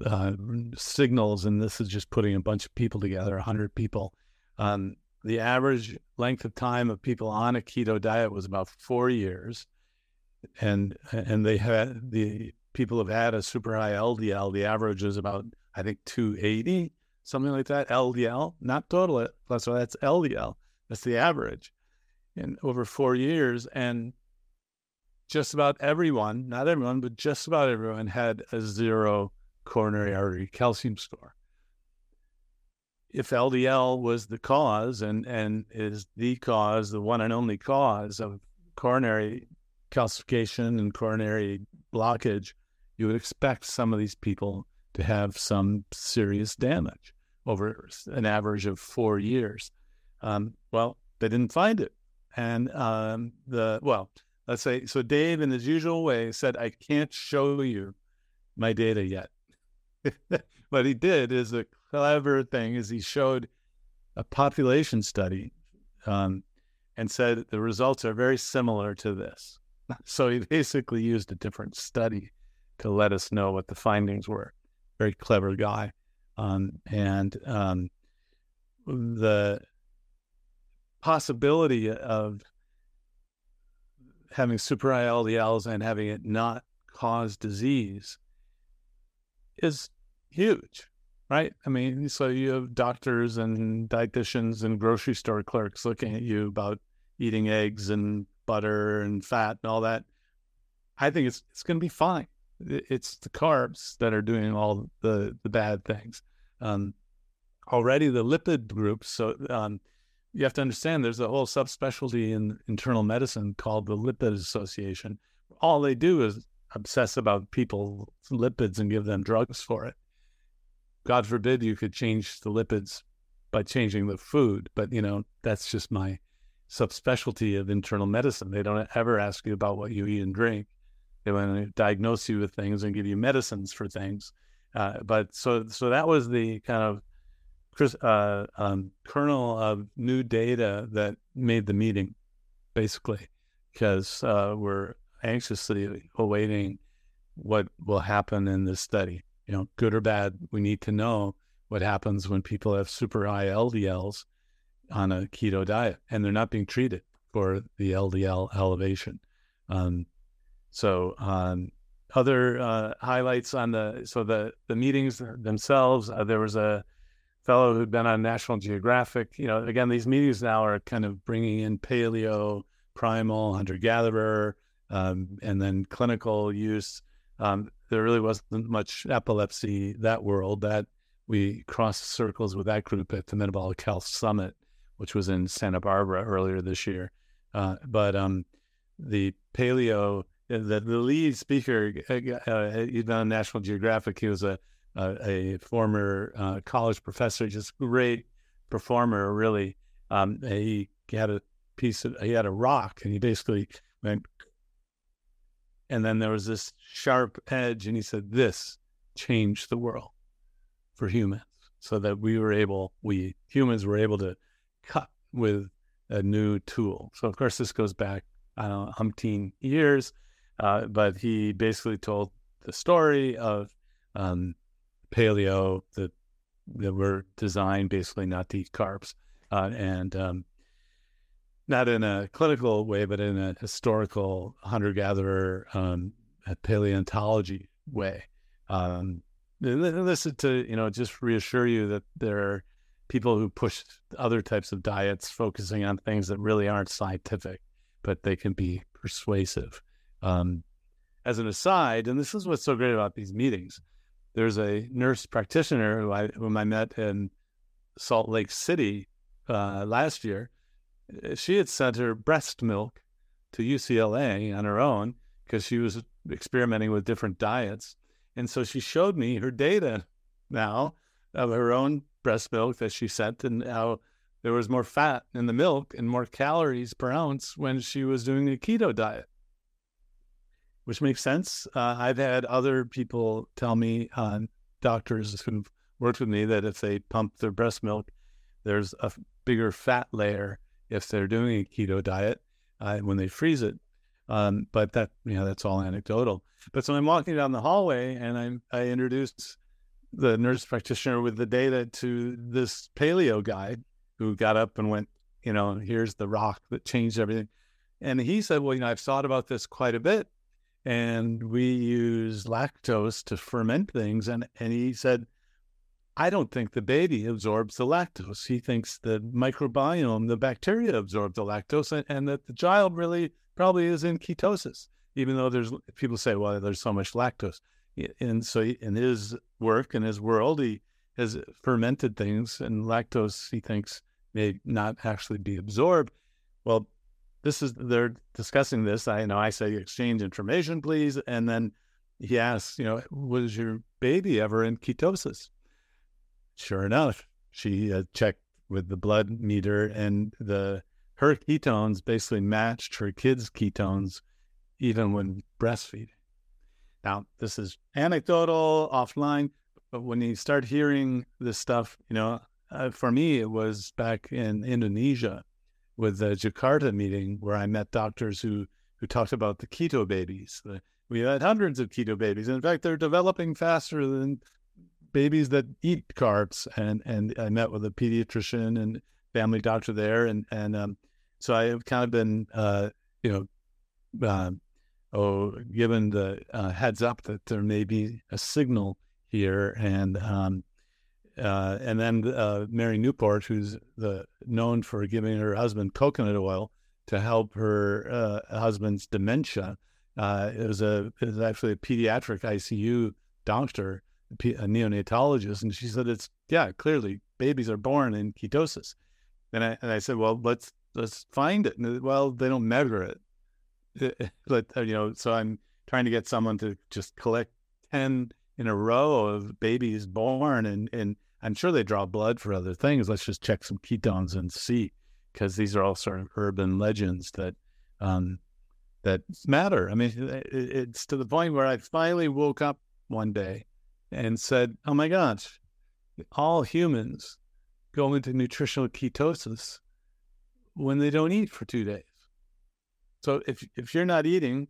uh, signals, and this is just putting a bunch of people together, 100 people. Um, the average length of time of people on a keto diet was about four years, and and they had the people have had a super high LDL. The average is about I think 280, something like that. LDL, not total so that's LDL. That's the average, in over four years, and just about everyone, not everyone, but just about everyone had a zero coronary artery calcium score. If LDL was the cause and, and is the cause, the one and only cause of coronary calcification and coronary blockage, you would expect some of these people to have some serious damage over an average of four years. Um, well, they didn't find it. And um, the, well, let's say, so Dave, in his usual way, said, I can't show you my data yet. what he did is a clever thing is he showed a population study um, and said the results are very similar to this. So he basically used a different study to let us know what the findings were. Very clever guy. Um, and um, the possibility of having super high LDLs and having it not cause disease is huge, right? I mean, so you have doctors and dietitians and grocery store clerks looking at you about eating eggs and butter and fat and all that. I think it's it's going to be fine. It's the carbs that are doing all the the bad things. Um, already the lipid groups. So um, you have to understand there's a whole subspecialty in internal medicine called the Lipid Association. All they do is obsess about people's lipids and give them drugs for it. God forbid you could change the lipids by changing the food, but you know, that's just my subspecialty of internal medicine. They don't ever ask you about what you eat and drink. They want to diagnose you with things and give you medicines for things. Uh, but so, so that was the kind of uh, um, kernel of new data that made the meeting, basically, because uh, we're anxiously awaiting what will happen in this study. You know, good or bad, we need to know what happens when people have super high LDLs on a keto diet and they're not being treated for the LDL elevation. Um, so, um, other uh, highlights on the so the the meetings themselves, uh, there was a fellow who'd been on National Geographic. You know, again, these meetings now are kind of bringing in paleo, primal, hunter gatherer, um, and then clinical use. Um, there really wasn't much epilepsy that world that we crossed circles with that group at the Metabolic Health Summit, which was in Santa Barbara earlier this year. Uh, but um, the paleo, the, the lead speaker, uh, uh, he'd been on National Geographic. He was a uh, a former uh, college professor, just great performer, really. Um, he, had a piece of, he had a rock and he basically went, and then there was this sharp edge, and he said, This changed the world for humans so that we were able, we humans were able to cut with a new tool. So, of course, this goes back, I don't know, umpteen years, uh, but he basically told the story of um, paleo that that were designed basically not to eat carbs, uh, and um, not in a clinical way, but in a historical hunter gatherer um, paleontology way. Um, listen to you know just reassure you that there are people who push other types of diets, focusing on things that really aren't scientific, but they can be persuasive. Um, as an aside, and this is what's so great about these meetings there's a nurse practitioner who I, whom I met in Salt Lake City uh, last year. She had sent her breast milk to UCLA on her own because she was experimenting with different diets. And so she showed me her data now of her own breast milk that she sent and how there was more fat in the milk and more calories per ounce when she was doing a keto diet, which makes sense. Uh, I've had other people tell me, uh, doctors who've worked with me, that if they pump their breast milk, there's a bigger fat layer if they're doing a keto diet uh, when they freeze it. Um, but that you know that's all anecdotal. But so I'm walking down the hallway and I'm I introduced the nurse practitioner with the data to this paleo guy who got up and went, you know, here's the rock that changed everything. And he said, well, you know, I've thought about this quite a bit, and we use lactose to ferment things. And and he said, I don't think the baby absorbs the lactose. He thinks the microbiome, the bacteria absorb the lactose, and, and that the child really probably is in ketosis, even though there's people say, well, there's so much lactose. And so in his work, in his world, he has fermented things, and lactose, he thinks, may not actually be absorbed. Well, this is they're discussing this. I know I say exchange information, please, and then he asks, you know, was your baby ever in ketosis? Sure enough, she uh, checked with the blood meter, and the her ketones basically matched her kids' ketones, even when breastfeeding. Now, this is anecdotal, offline, but when you start hearing this stuff, you know, uh, for me, it was back in Indonesia with the Jakarta meeting where I met doctors who who talked about the keto babies. we had hundreds of keto babies. In fact, they're developing faster than babies that eat carbs. And and I met with a pediatrician and family doctor there, and and um, so I have kind of been, uh, you know, uh, oh, given the uh, heads up that there may be a signal here, and um, uh, and then uh, Mary Newport, who's the known for giving her husband coconut oil to help her uh, husband's dementia. Uh, it was a it was actually a pediatric ICU doctor, a neonatologist, and she said it's yeah clearly babies are born in ketosis. And I and I said, well, let's let's find it. And, well, they don't measure it, but uh, you know, so I'm trying to get someone to just collect ten in a row of babies born and and I'm sure they draw blood for other things. Let's just check some ketones and see, because these are all sort of urban legends that um, that matter. I mean, it's to the point where I finally woke up one day and said, "Oh my gosh, all humans go into nutritional ketosis when they don't eat for two days. So if if you're not eating,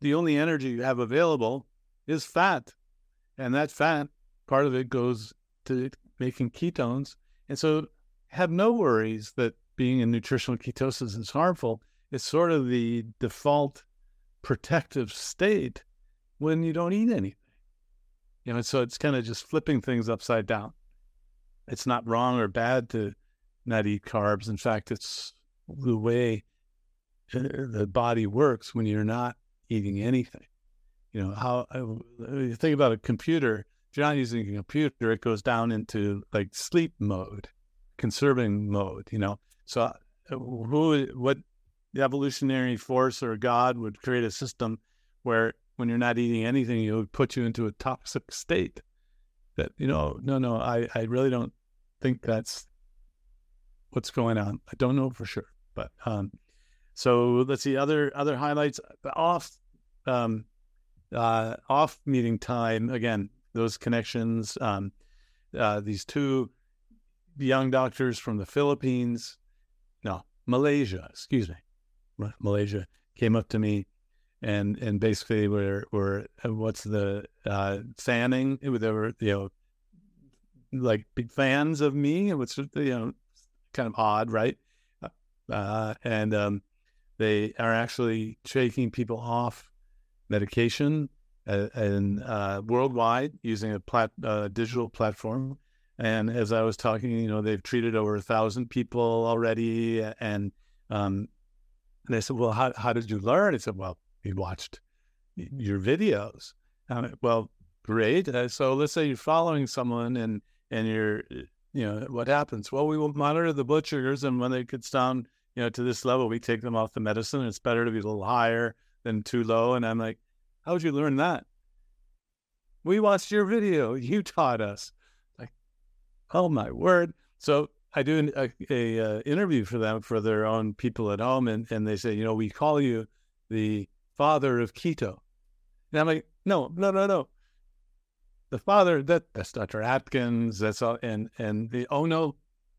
the only energy you have available is fat, and that fat part of it goes to making ketones. And so have no worries that being in nutritional ketosis is harmful. It's sort of the default protective state when you don't eat anything. You know, so it's kind of just flipping things upside down. It's not wrong or bad to not eat carbs. In fact, it's the way the body works when you're not eating anything. You know, how uh, you think about a computer, you're not using a computer, it goes down into like sleep mode, conserving mode, you know. So uh, who what the evolutionary force or God would create a system where when you're not eating anything, it would put you into a toxic state. That, you know, no, no, I, I really don't think that's what's going on. I don't know for sure. But um so let's see other other highlights off um uh off meeting time again those connections. Um, uh, these two young doctors from the Philippines, no, Malaysia, excuse me, Malaysia came up to me and and basically were were uh, what's the uh, fanning? They were you know like big fans of me, which you know kind of odd, right? Uh, and um, they are actually shaking people off medication and uh, worldwide using a plat- uh, digital platform. And as I was talking, you know, they've treated over a thousand people already. And um, and they said, "Well, how how did you learn?" I said, "Well, we watched your videos." Went, well, great. Uh, so let's say you're following someone and and you're, you know, what happens? Well, we will monitor the blood sugars, and when it gets down you know, to this level, we take them off the medicine. It's better to be a little higher than too low. And I'm like, how would you learn that? We watched your video. You taught us. Like, oh my word. So I do a, a, a, interview for them for their own people at home, and, and they say, you know, we call you the father of keto. And I'm like, no, no, no, no. The father that that's Dr. Atkins. That's all, and and the oh no,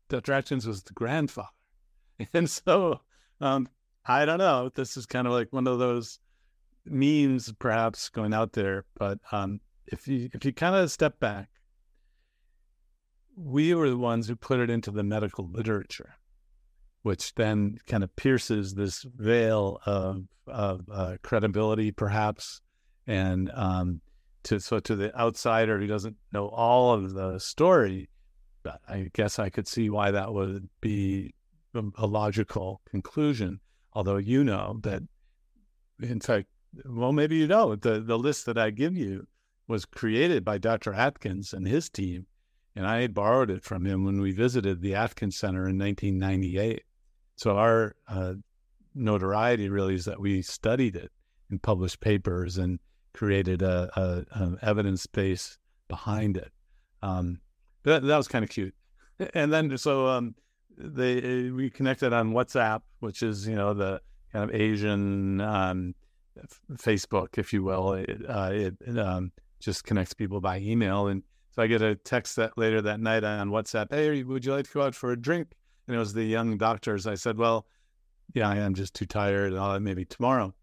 Dr. Atkins was the grandfather, and so um, I don't know. This is kind of like one of those memes, perhaps going out there. But um, if you if you kind of step back we were the ones who put it into the medical literature, which then kind of pierces this veil of, of uh, credibility, perhaps, and um, to so to the outsider who doesn't know all of the story, I guess I could see why that would be a logical conclusion. Although you know that, in fact, well, maybe you know the the list that I give you was created by Dr. Atkins and his team and I had borrowed it from him when we visited the Atkins Center in 1998. So our uh, notoriety really is that we studied it and published papers and created a, a, a evidence base behind it. Um, that, that was kind of cute. And then so um, they we connected on WhatsApp, which is you know the kind of Asian um, Facebook, if you will. It, uh, it, it um, just connects people by email and so I get a text that later that night on WhatsApp, hey, would you like to go out for a drink? And it was the young doctors. I said, well, yeah, I am just too tired. I'll maybe tomorrow.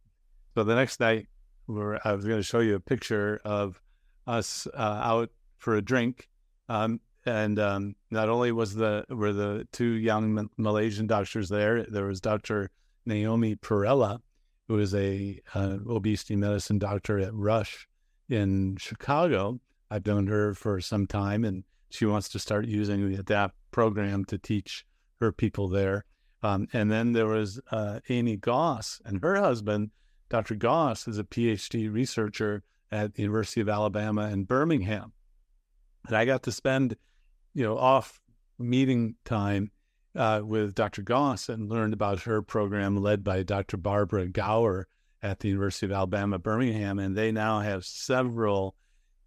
So the next night, we I was going to show you a picture of us uh, out for a drink. Um, and um, not only was the were the two young Malaysian doctors there, there was Dr. Naomi Parella, who is a uh, obesity medicine doctor at Rush in Chicago, I've known her for some time, and she wants to start using the ADAPT program to teach her people there. Um, and then there was uh, Amy Goss and her husband, Dr. Goss, is a PhD researcher at the University of Alabama in Birmingham. And I got to spend, you know, off meeting time uh, with Dr. Goss and learned about her program led by Dr. Barbara Gower at the University of Alabama, Birmingham. And they now have several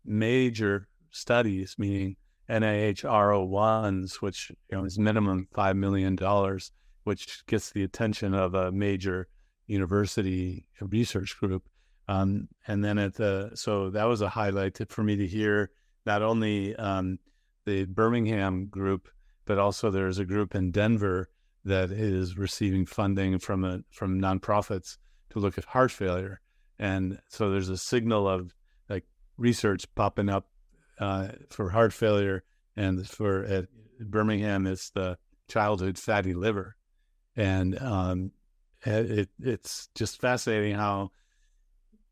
major studies, meaning NIH R01s, which you know is minimum five million dollars, which gets the attention of a major university research group. Um, and then at the so that was a highlight for me to hear not only um, the Birmingham group, but also there's a group in Denver that is receiving funding from a from nonprofits to look at heart failure. And so there's a signal of like research popping up uh, for heart failure, and for at Birmingham, it's the childhood fatty liver, and um, it, it's just fascinating how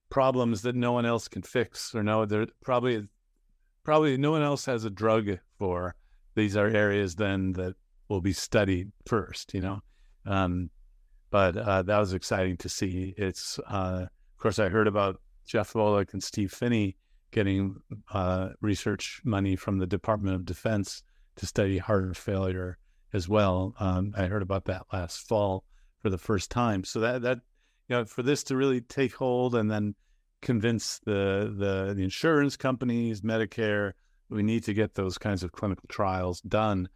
problems that no one else can fix or no, there probably probably no one else has a drug for. These are areas then that will be studied first, you know. Um, but uh, that was exciting to see. It's uh, of course I heard about Jeff Volek and Steve Phinney getting uh, research money from the Department of Defense to study heart failure as well. Um, I heard about that last fall for the first time. So that that you know for this to really take hold and then convince the the, the insurance companies, Medicare, we need to get those kinds of clinical trials done.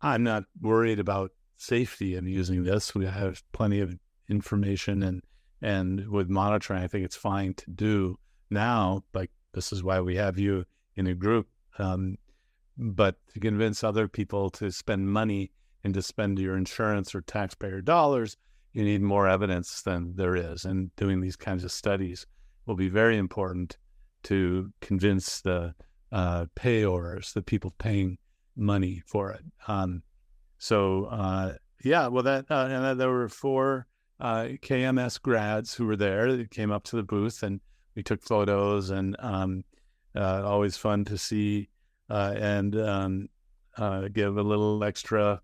I'm not worried about safety in using this. We have plenty of information and and with monitoring, I think it's fine to do now. Like this is why we have you in a group. Um, but to convince other people to spend money and to spend your insurance or taxpayer dollars, you need more evidence than there is. And doing these kinds of studies will be very important to convince the uh, payors, the people paying money for it. Um, so, uh, yeah, well, that, uh, and there were four uh, KMS grads who were there that came up to the booth and we took photos and um, uh, always fun to see uh, and um, uh, give a little extra,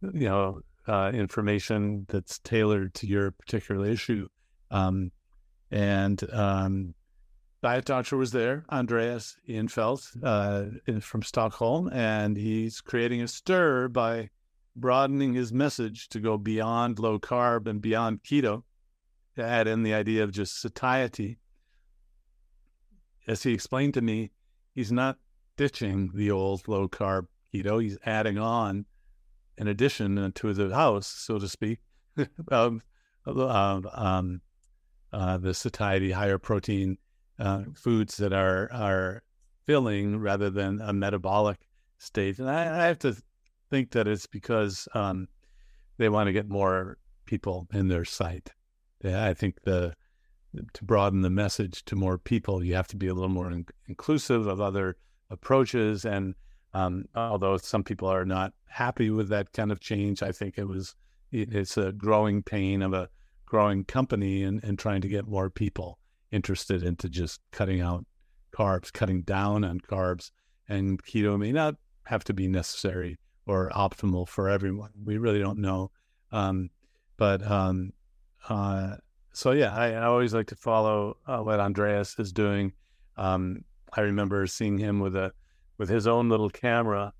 you know, uh, information that's tailored to your particular issue. Um, and um, Diet Doctor was there, Andreas Eenfeldt uh, from Stockholm, and he's creating a stir by broadening his message to go beyond low carb and beyond keto, to add in the idea of just satiety. As he explained to me, he's not ditching the old low carb keto. He's adding on, an addition to the house, so to speak, of um, uh, the satiety, higher protein uh, foods that are are filling rather than a metabolic state. And I, I have to think that it's because um, they want to get more people in their. Yeah, I think the to broaden the message to more people, you have to be a little more in- inclusive of other approaches. And um, although some people are not happy with that kind of change, I think it was it's a growing pain of a growing company and, and trying to get more people interested into just cutting out carbs, cutting down on carbs. And keto may not have to be necessary or optimal for everyone. We really don't know. Um, but um, uh, so, yeah, I, I, always like to follow uh, what Andreas is doing. Um, I remember seeing him with a with his own little camera,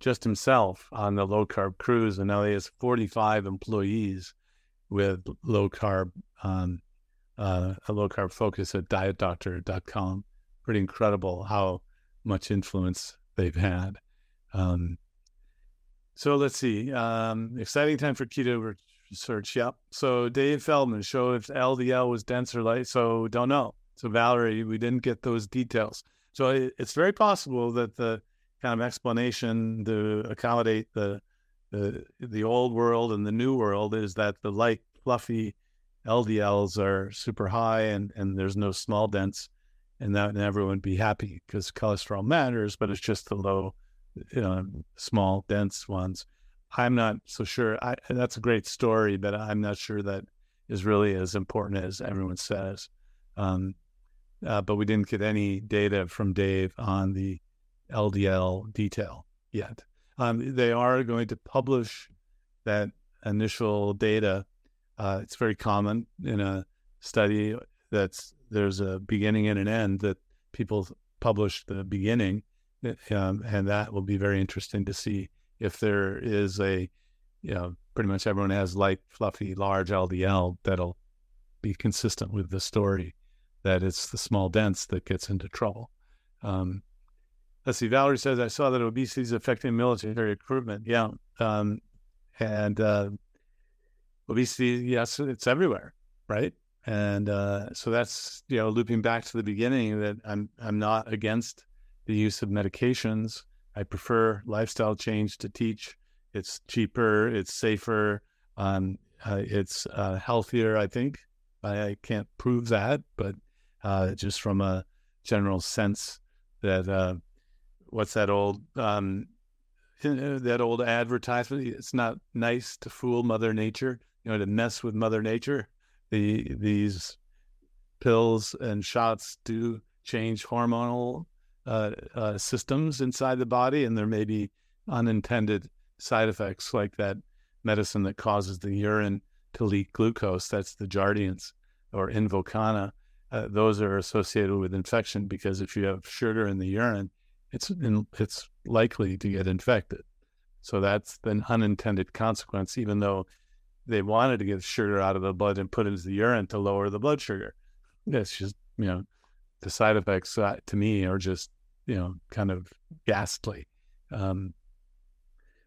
just himself on the low carb cruise, and now he has 45 employees with low carb um, uh, a low carb focus at dietdoctor.com. Pretty incredible how much influence they've had. Um, so let's see. Um, exciting time for keto research. Yep. So Dave Feldman show if LDL was dense or light. So don't know. So Valerie, we didn't get those details. So it, it's very possible that the kind of explanation to accommodate the the the old world and the new world is that the light, fluffy LDLs are super high and and there's no small dense, and that and everyone be happy because cholesterol matters, but it's just the low, you know, small dense ones. I'm not so sure. I, that's a great story, but I'm not sure that is really as important as everyone says. Um, uh, but we didn't get any data from Dave on the LDL detail yet. Um, they are going to publish that initial data. Uh, it's very common in a study that's there's a beginning and an end that people publish the beginning, eh, um, and that will be very interesting to see if there is a, you know, pretty much everyone has light, fluffy, large LDL that'll be consistent with the story that it's the small dense that gets into trouble. Um, let's see. Valerie says I saw that obesity is affecting military recruitment. Yeah, um, and uh, obesity, yes, it's everywhere, right? And uh, so that's you know looping back to the beginning that I'm I'm not against the use of medications. I prefer lifestyle change to teach. It's cheaper, it's safer, um, uh, it's uh, healthier. I think I, I, can't prove that, but uh, just from a general sense that uh, what's that old um, that old advertisement? It's not nice to fool Mother Nature, you know, to mess with Mother Nature. The these pills and shots do change hormonal uh, uh, systems inside the body, and there may be unintended side effects like that medicine that causes the urine to leak glucose. That's the Jardiance or Invokana. Uh, those are associated with infection because if you have sugar in the urine, it's in, it's likely to get infected. So that's an unintended consequence, even though they wanted to get sugar out of the blood and put it into the urine to lower the blood sugar. It's just, you know, the side effects uh, to me are just, you know, kind of ghastly. Um,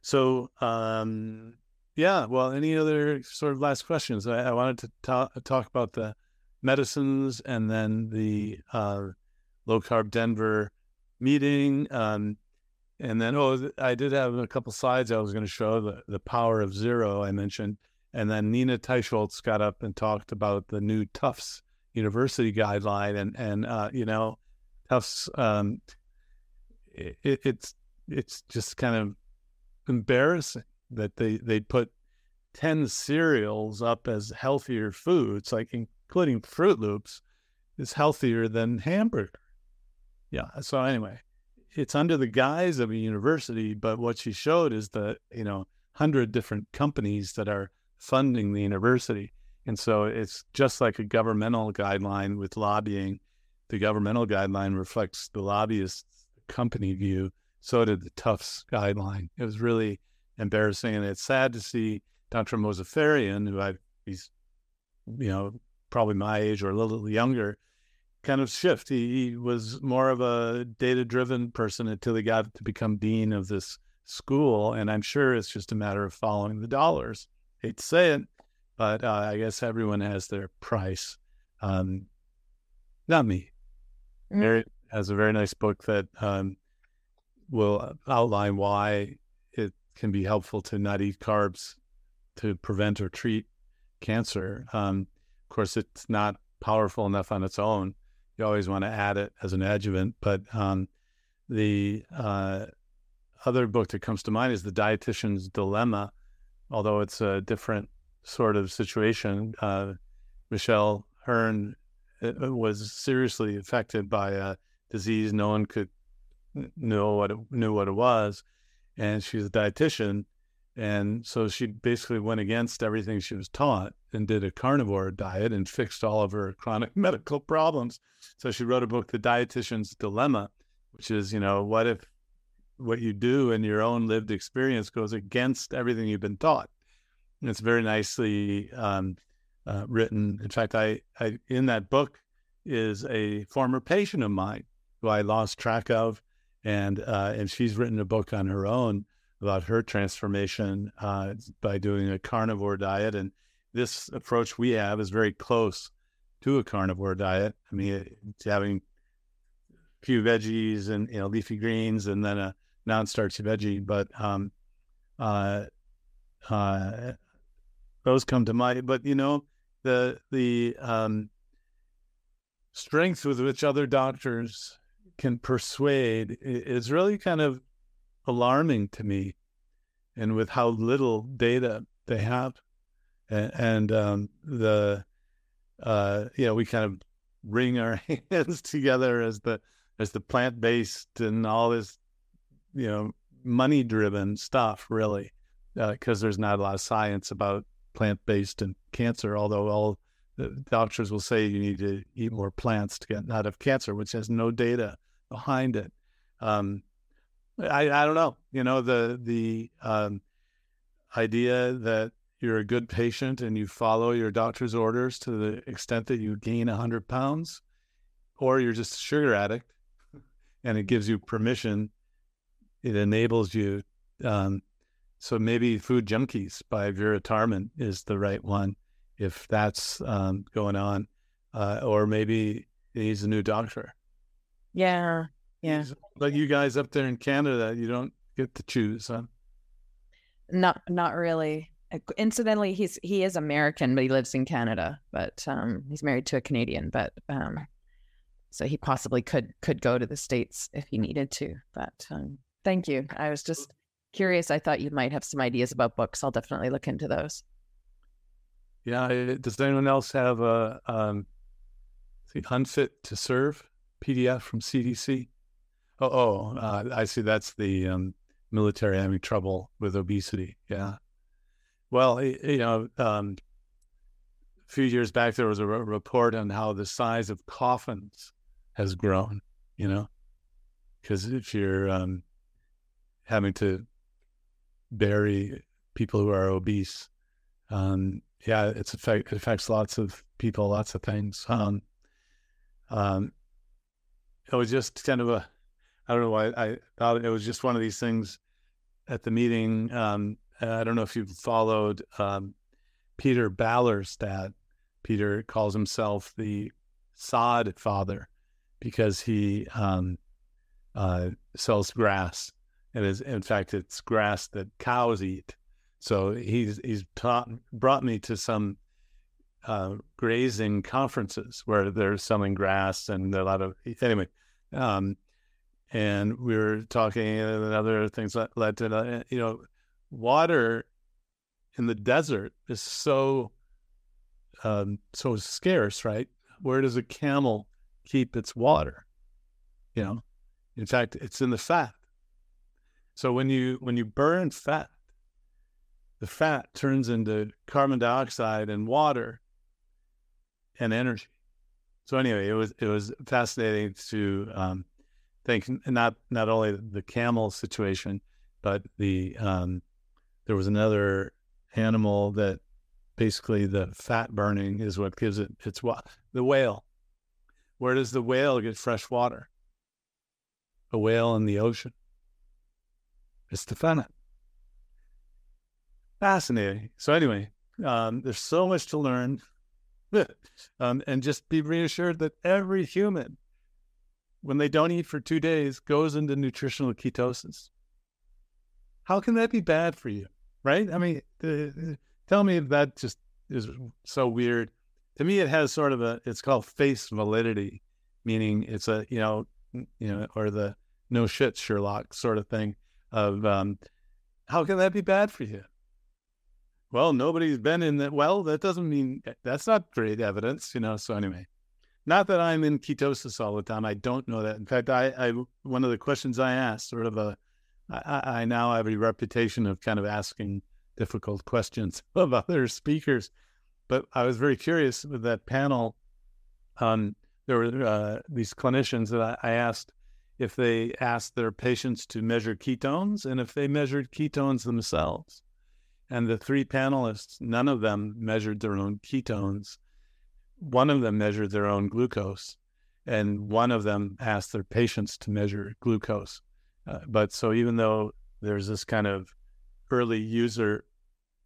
so, um, yeah, well, any other sort of last questions? I, I wanted to ta- talk about the medicines and then the uh, low carb Denver meeting. Um, and then, oh, I did have a couple slides I was going to show the, the power of zero I mentioned. And then Nina Teicholz got up and talked about the new Tufts University guideline. And, and uh, you know, Tufts, um, it, it's, it's just kind of embarrassing that they, they put 10 cereals up as healthier foods, like including Froot Loops, is healthier than hamburger. Yeah. So anyway, it's under the guise of a university, but what she showed is the you know hundred different companies that are funding the university, and so it's just like a governmental guideline with lobbying. The governmental guideline reflects the lobbyist company view. So did the Tufts guideline. It was really embarrassing. And it's sad to see Dr. Mozaffarian, who I, he's, you know, probably my age or a little younger, kind of shift. He, he was more of a data driven person until he got to become dean of this school. And I'm sure it's just a matter of following the dollars. Hate to say it, but uh, I guess everyone has their price. Um, not me. Mm-hmm. Mary has a very nice book that um, will outline why it can be helpful to not eat carbs to prevent or treat cancer. Um, of course, it's not powerful enough on its own. You always want to add it as an adjuvant. But um, the uh, other book that comes to mind is The Dietitian's Dilemma, although it's a different sort of situation. Uh, Michelle Hurn uh, was seriously affected by a disease no one could know what it, knew what it was, and she's a dietitian, and so she basically went against everything she was taught and did a carnivore diet and fixed all of her chronic medical problems. So she wrote a book, The Dietitian's Dilemma, which is, you know, what if what you do in your own lived experience goes against everything you've been taught? And it's very nicely um, uh, written. In fact, I, I in that book is a former patient of mine who I lost track of, and uh, and she's written a book on her own about her transformation uh, by doing a carnivore diet. And this approach we have is very close to a carnivore diet. I mean, it's having few veggies and you know leafy greens, and then a non-starchy veggie, but um, uh, uh, those come to mind. But you know, the the um, strength with which other doctors can persuade is really kind of alarming to me, and with how little data they have, and, and um, the uh, you know we kind of wring our hands together as the as the plant based and all this you know money driven stuff really because uh, there's not a lot of science about plant based and cancer, although all doctors will say you need to eat more plants to get out of cancer, which has no data behind it. Um, I, I don't know. You know, the the um, idea that you're a good patient and you follow your doctor's orders to the extent that you gain 100 pounds, or you're just a sugar addict and it gives you permission, it enables you um, so maybe Food Junkies by Vera Tarman is the right one if that's um, going on, uh, or maybe he's a new doctor. Yeah, yeah. Like you guys up there in Canada, you don't get to choose, huh? Not, not really. Incidentally, he's he is American, but he lives in Canada. But um, he's married to a Canadian. But um, so he possibly could could go to the states if he needed to. But um, thank you. I was just curious. I thought you might have some ideas about books. I'll definitely look into those. Yeah. Does anyone else have a um, unfit to serve PDF from CDC? Oh, oh uh, I see. That's the um, military having trouble with obesity. Yeah. Well, you know, um, a few years back there was a report on how the size of coffins has grown. You know, because if you're um, having to bury people who are obese. Um, yeah, it's it affects lots of people, lots of things. Um, um, it was just kind of a, I don't know why I thought it was just one of these things at the meeting. Um, I don't know if you've followed um, Peter Ballerstedt. Peter calls himself the sod father because he um, uh, sells grass and is in fact it's grass that cows eat. So he's he's taught brought me to some uh, grazing conferences where they're selling grass and a lot of anyway. Um, and we were talking and other things that led to you know water in the desert is so um, so scarce, right? Where does a camel keep its water? You know, in fact, it's in the fat. So when you when you burn fat, the fat turns into carbon dioxide and water and energy. So anyway, it was it was fascinating to um, think not not only the camel situation, but the um, there was another animal that basically the fat burning is what gives it its what the whale. Where does the whale get fresh water? A whale in the ocean. It's. Fascinating. So anyway, um, there's so much to learn, um, and just be reassured that every human, when they don't eat for two days, goes into nutritional ketosis. How can that be bad for you? Right? I mean, tell me if that just is so weird. To me, it has sort of a. It's called face validity, meaning it's a you know you know or the no shit Sherlock sort of thing of um, how can that be bad for you? well, nobody's been in that. Well, that doesn't mean that's not great evidence, you know. So anyway, not that I'm in ketosis all the time. I don't know that. In fact, I, I one of the questions I asked, sort of a, I, I now have a reputation of kind of asking difficult questions of other speakers, but I was very curious with that panel. Um, there were uh, these clinicians that I, I asked if they asked their patients to measure ketones and if they measured ketones themselves. And the three panelists, none of them measured their own ketones. One of them measured their own glucose, and one of them asked their patients to measure glucose. Uh, but so even though there's this kind of early user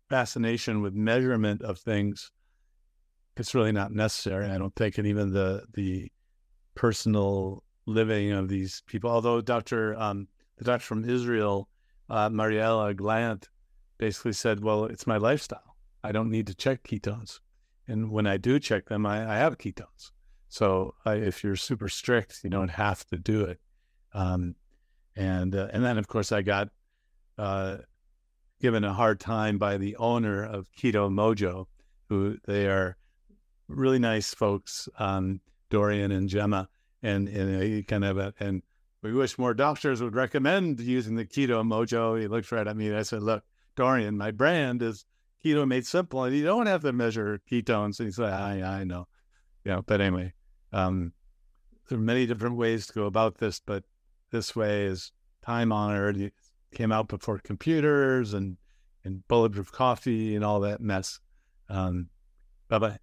fascination with measurement of things, it's really not necessary. I don't think, and even the the personal living of these people. Although Dr. Um, the doctor from Israel, uh, Mariela Glandt, basically said, well, it's my lifestyle. I don't need to check ketones. And when I do check them, I, I have ketones. So I, if you're super strict, you don't have to do it. Um, and uh, and then of course I got uh, given a hard time by the owner of Keto Mojo, who they are really nice folks, um, Dorian and Gemma, and and kind of a, and we wish more doctors would recommend using the Keto Mojo. He looked right at me and I said, look, Dorian, my brand is keto made simple, and you don't have to measure ketones. And he's like, I, I know, yeah. But anyway, um, there are many different ways to go about this, but this way is time honored. It came out before computers and and bulletproof coffee and all that mess. Um, bye bye.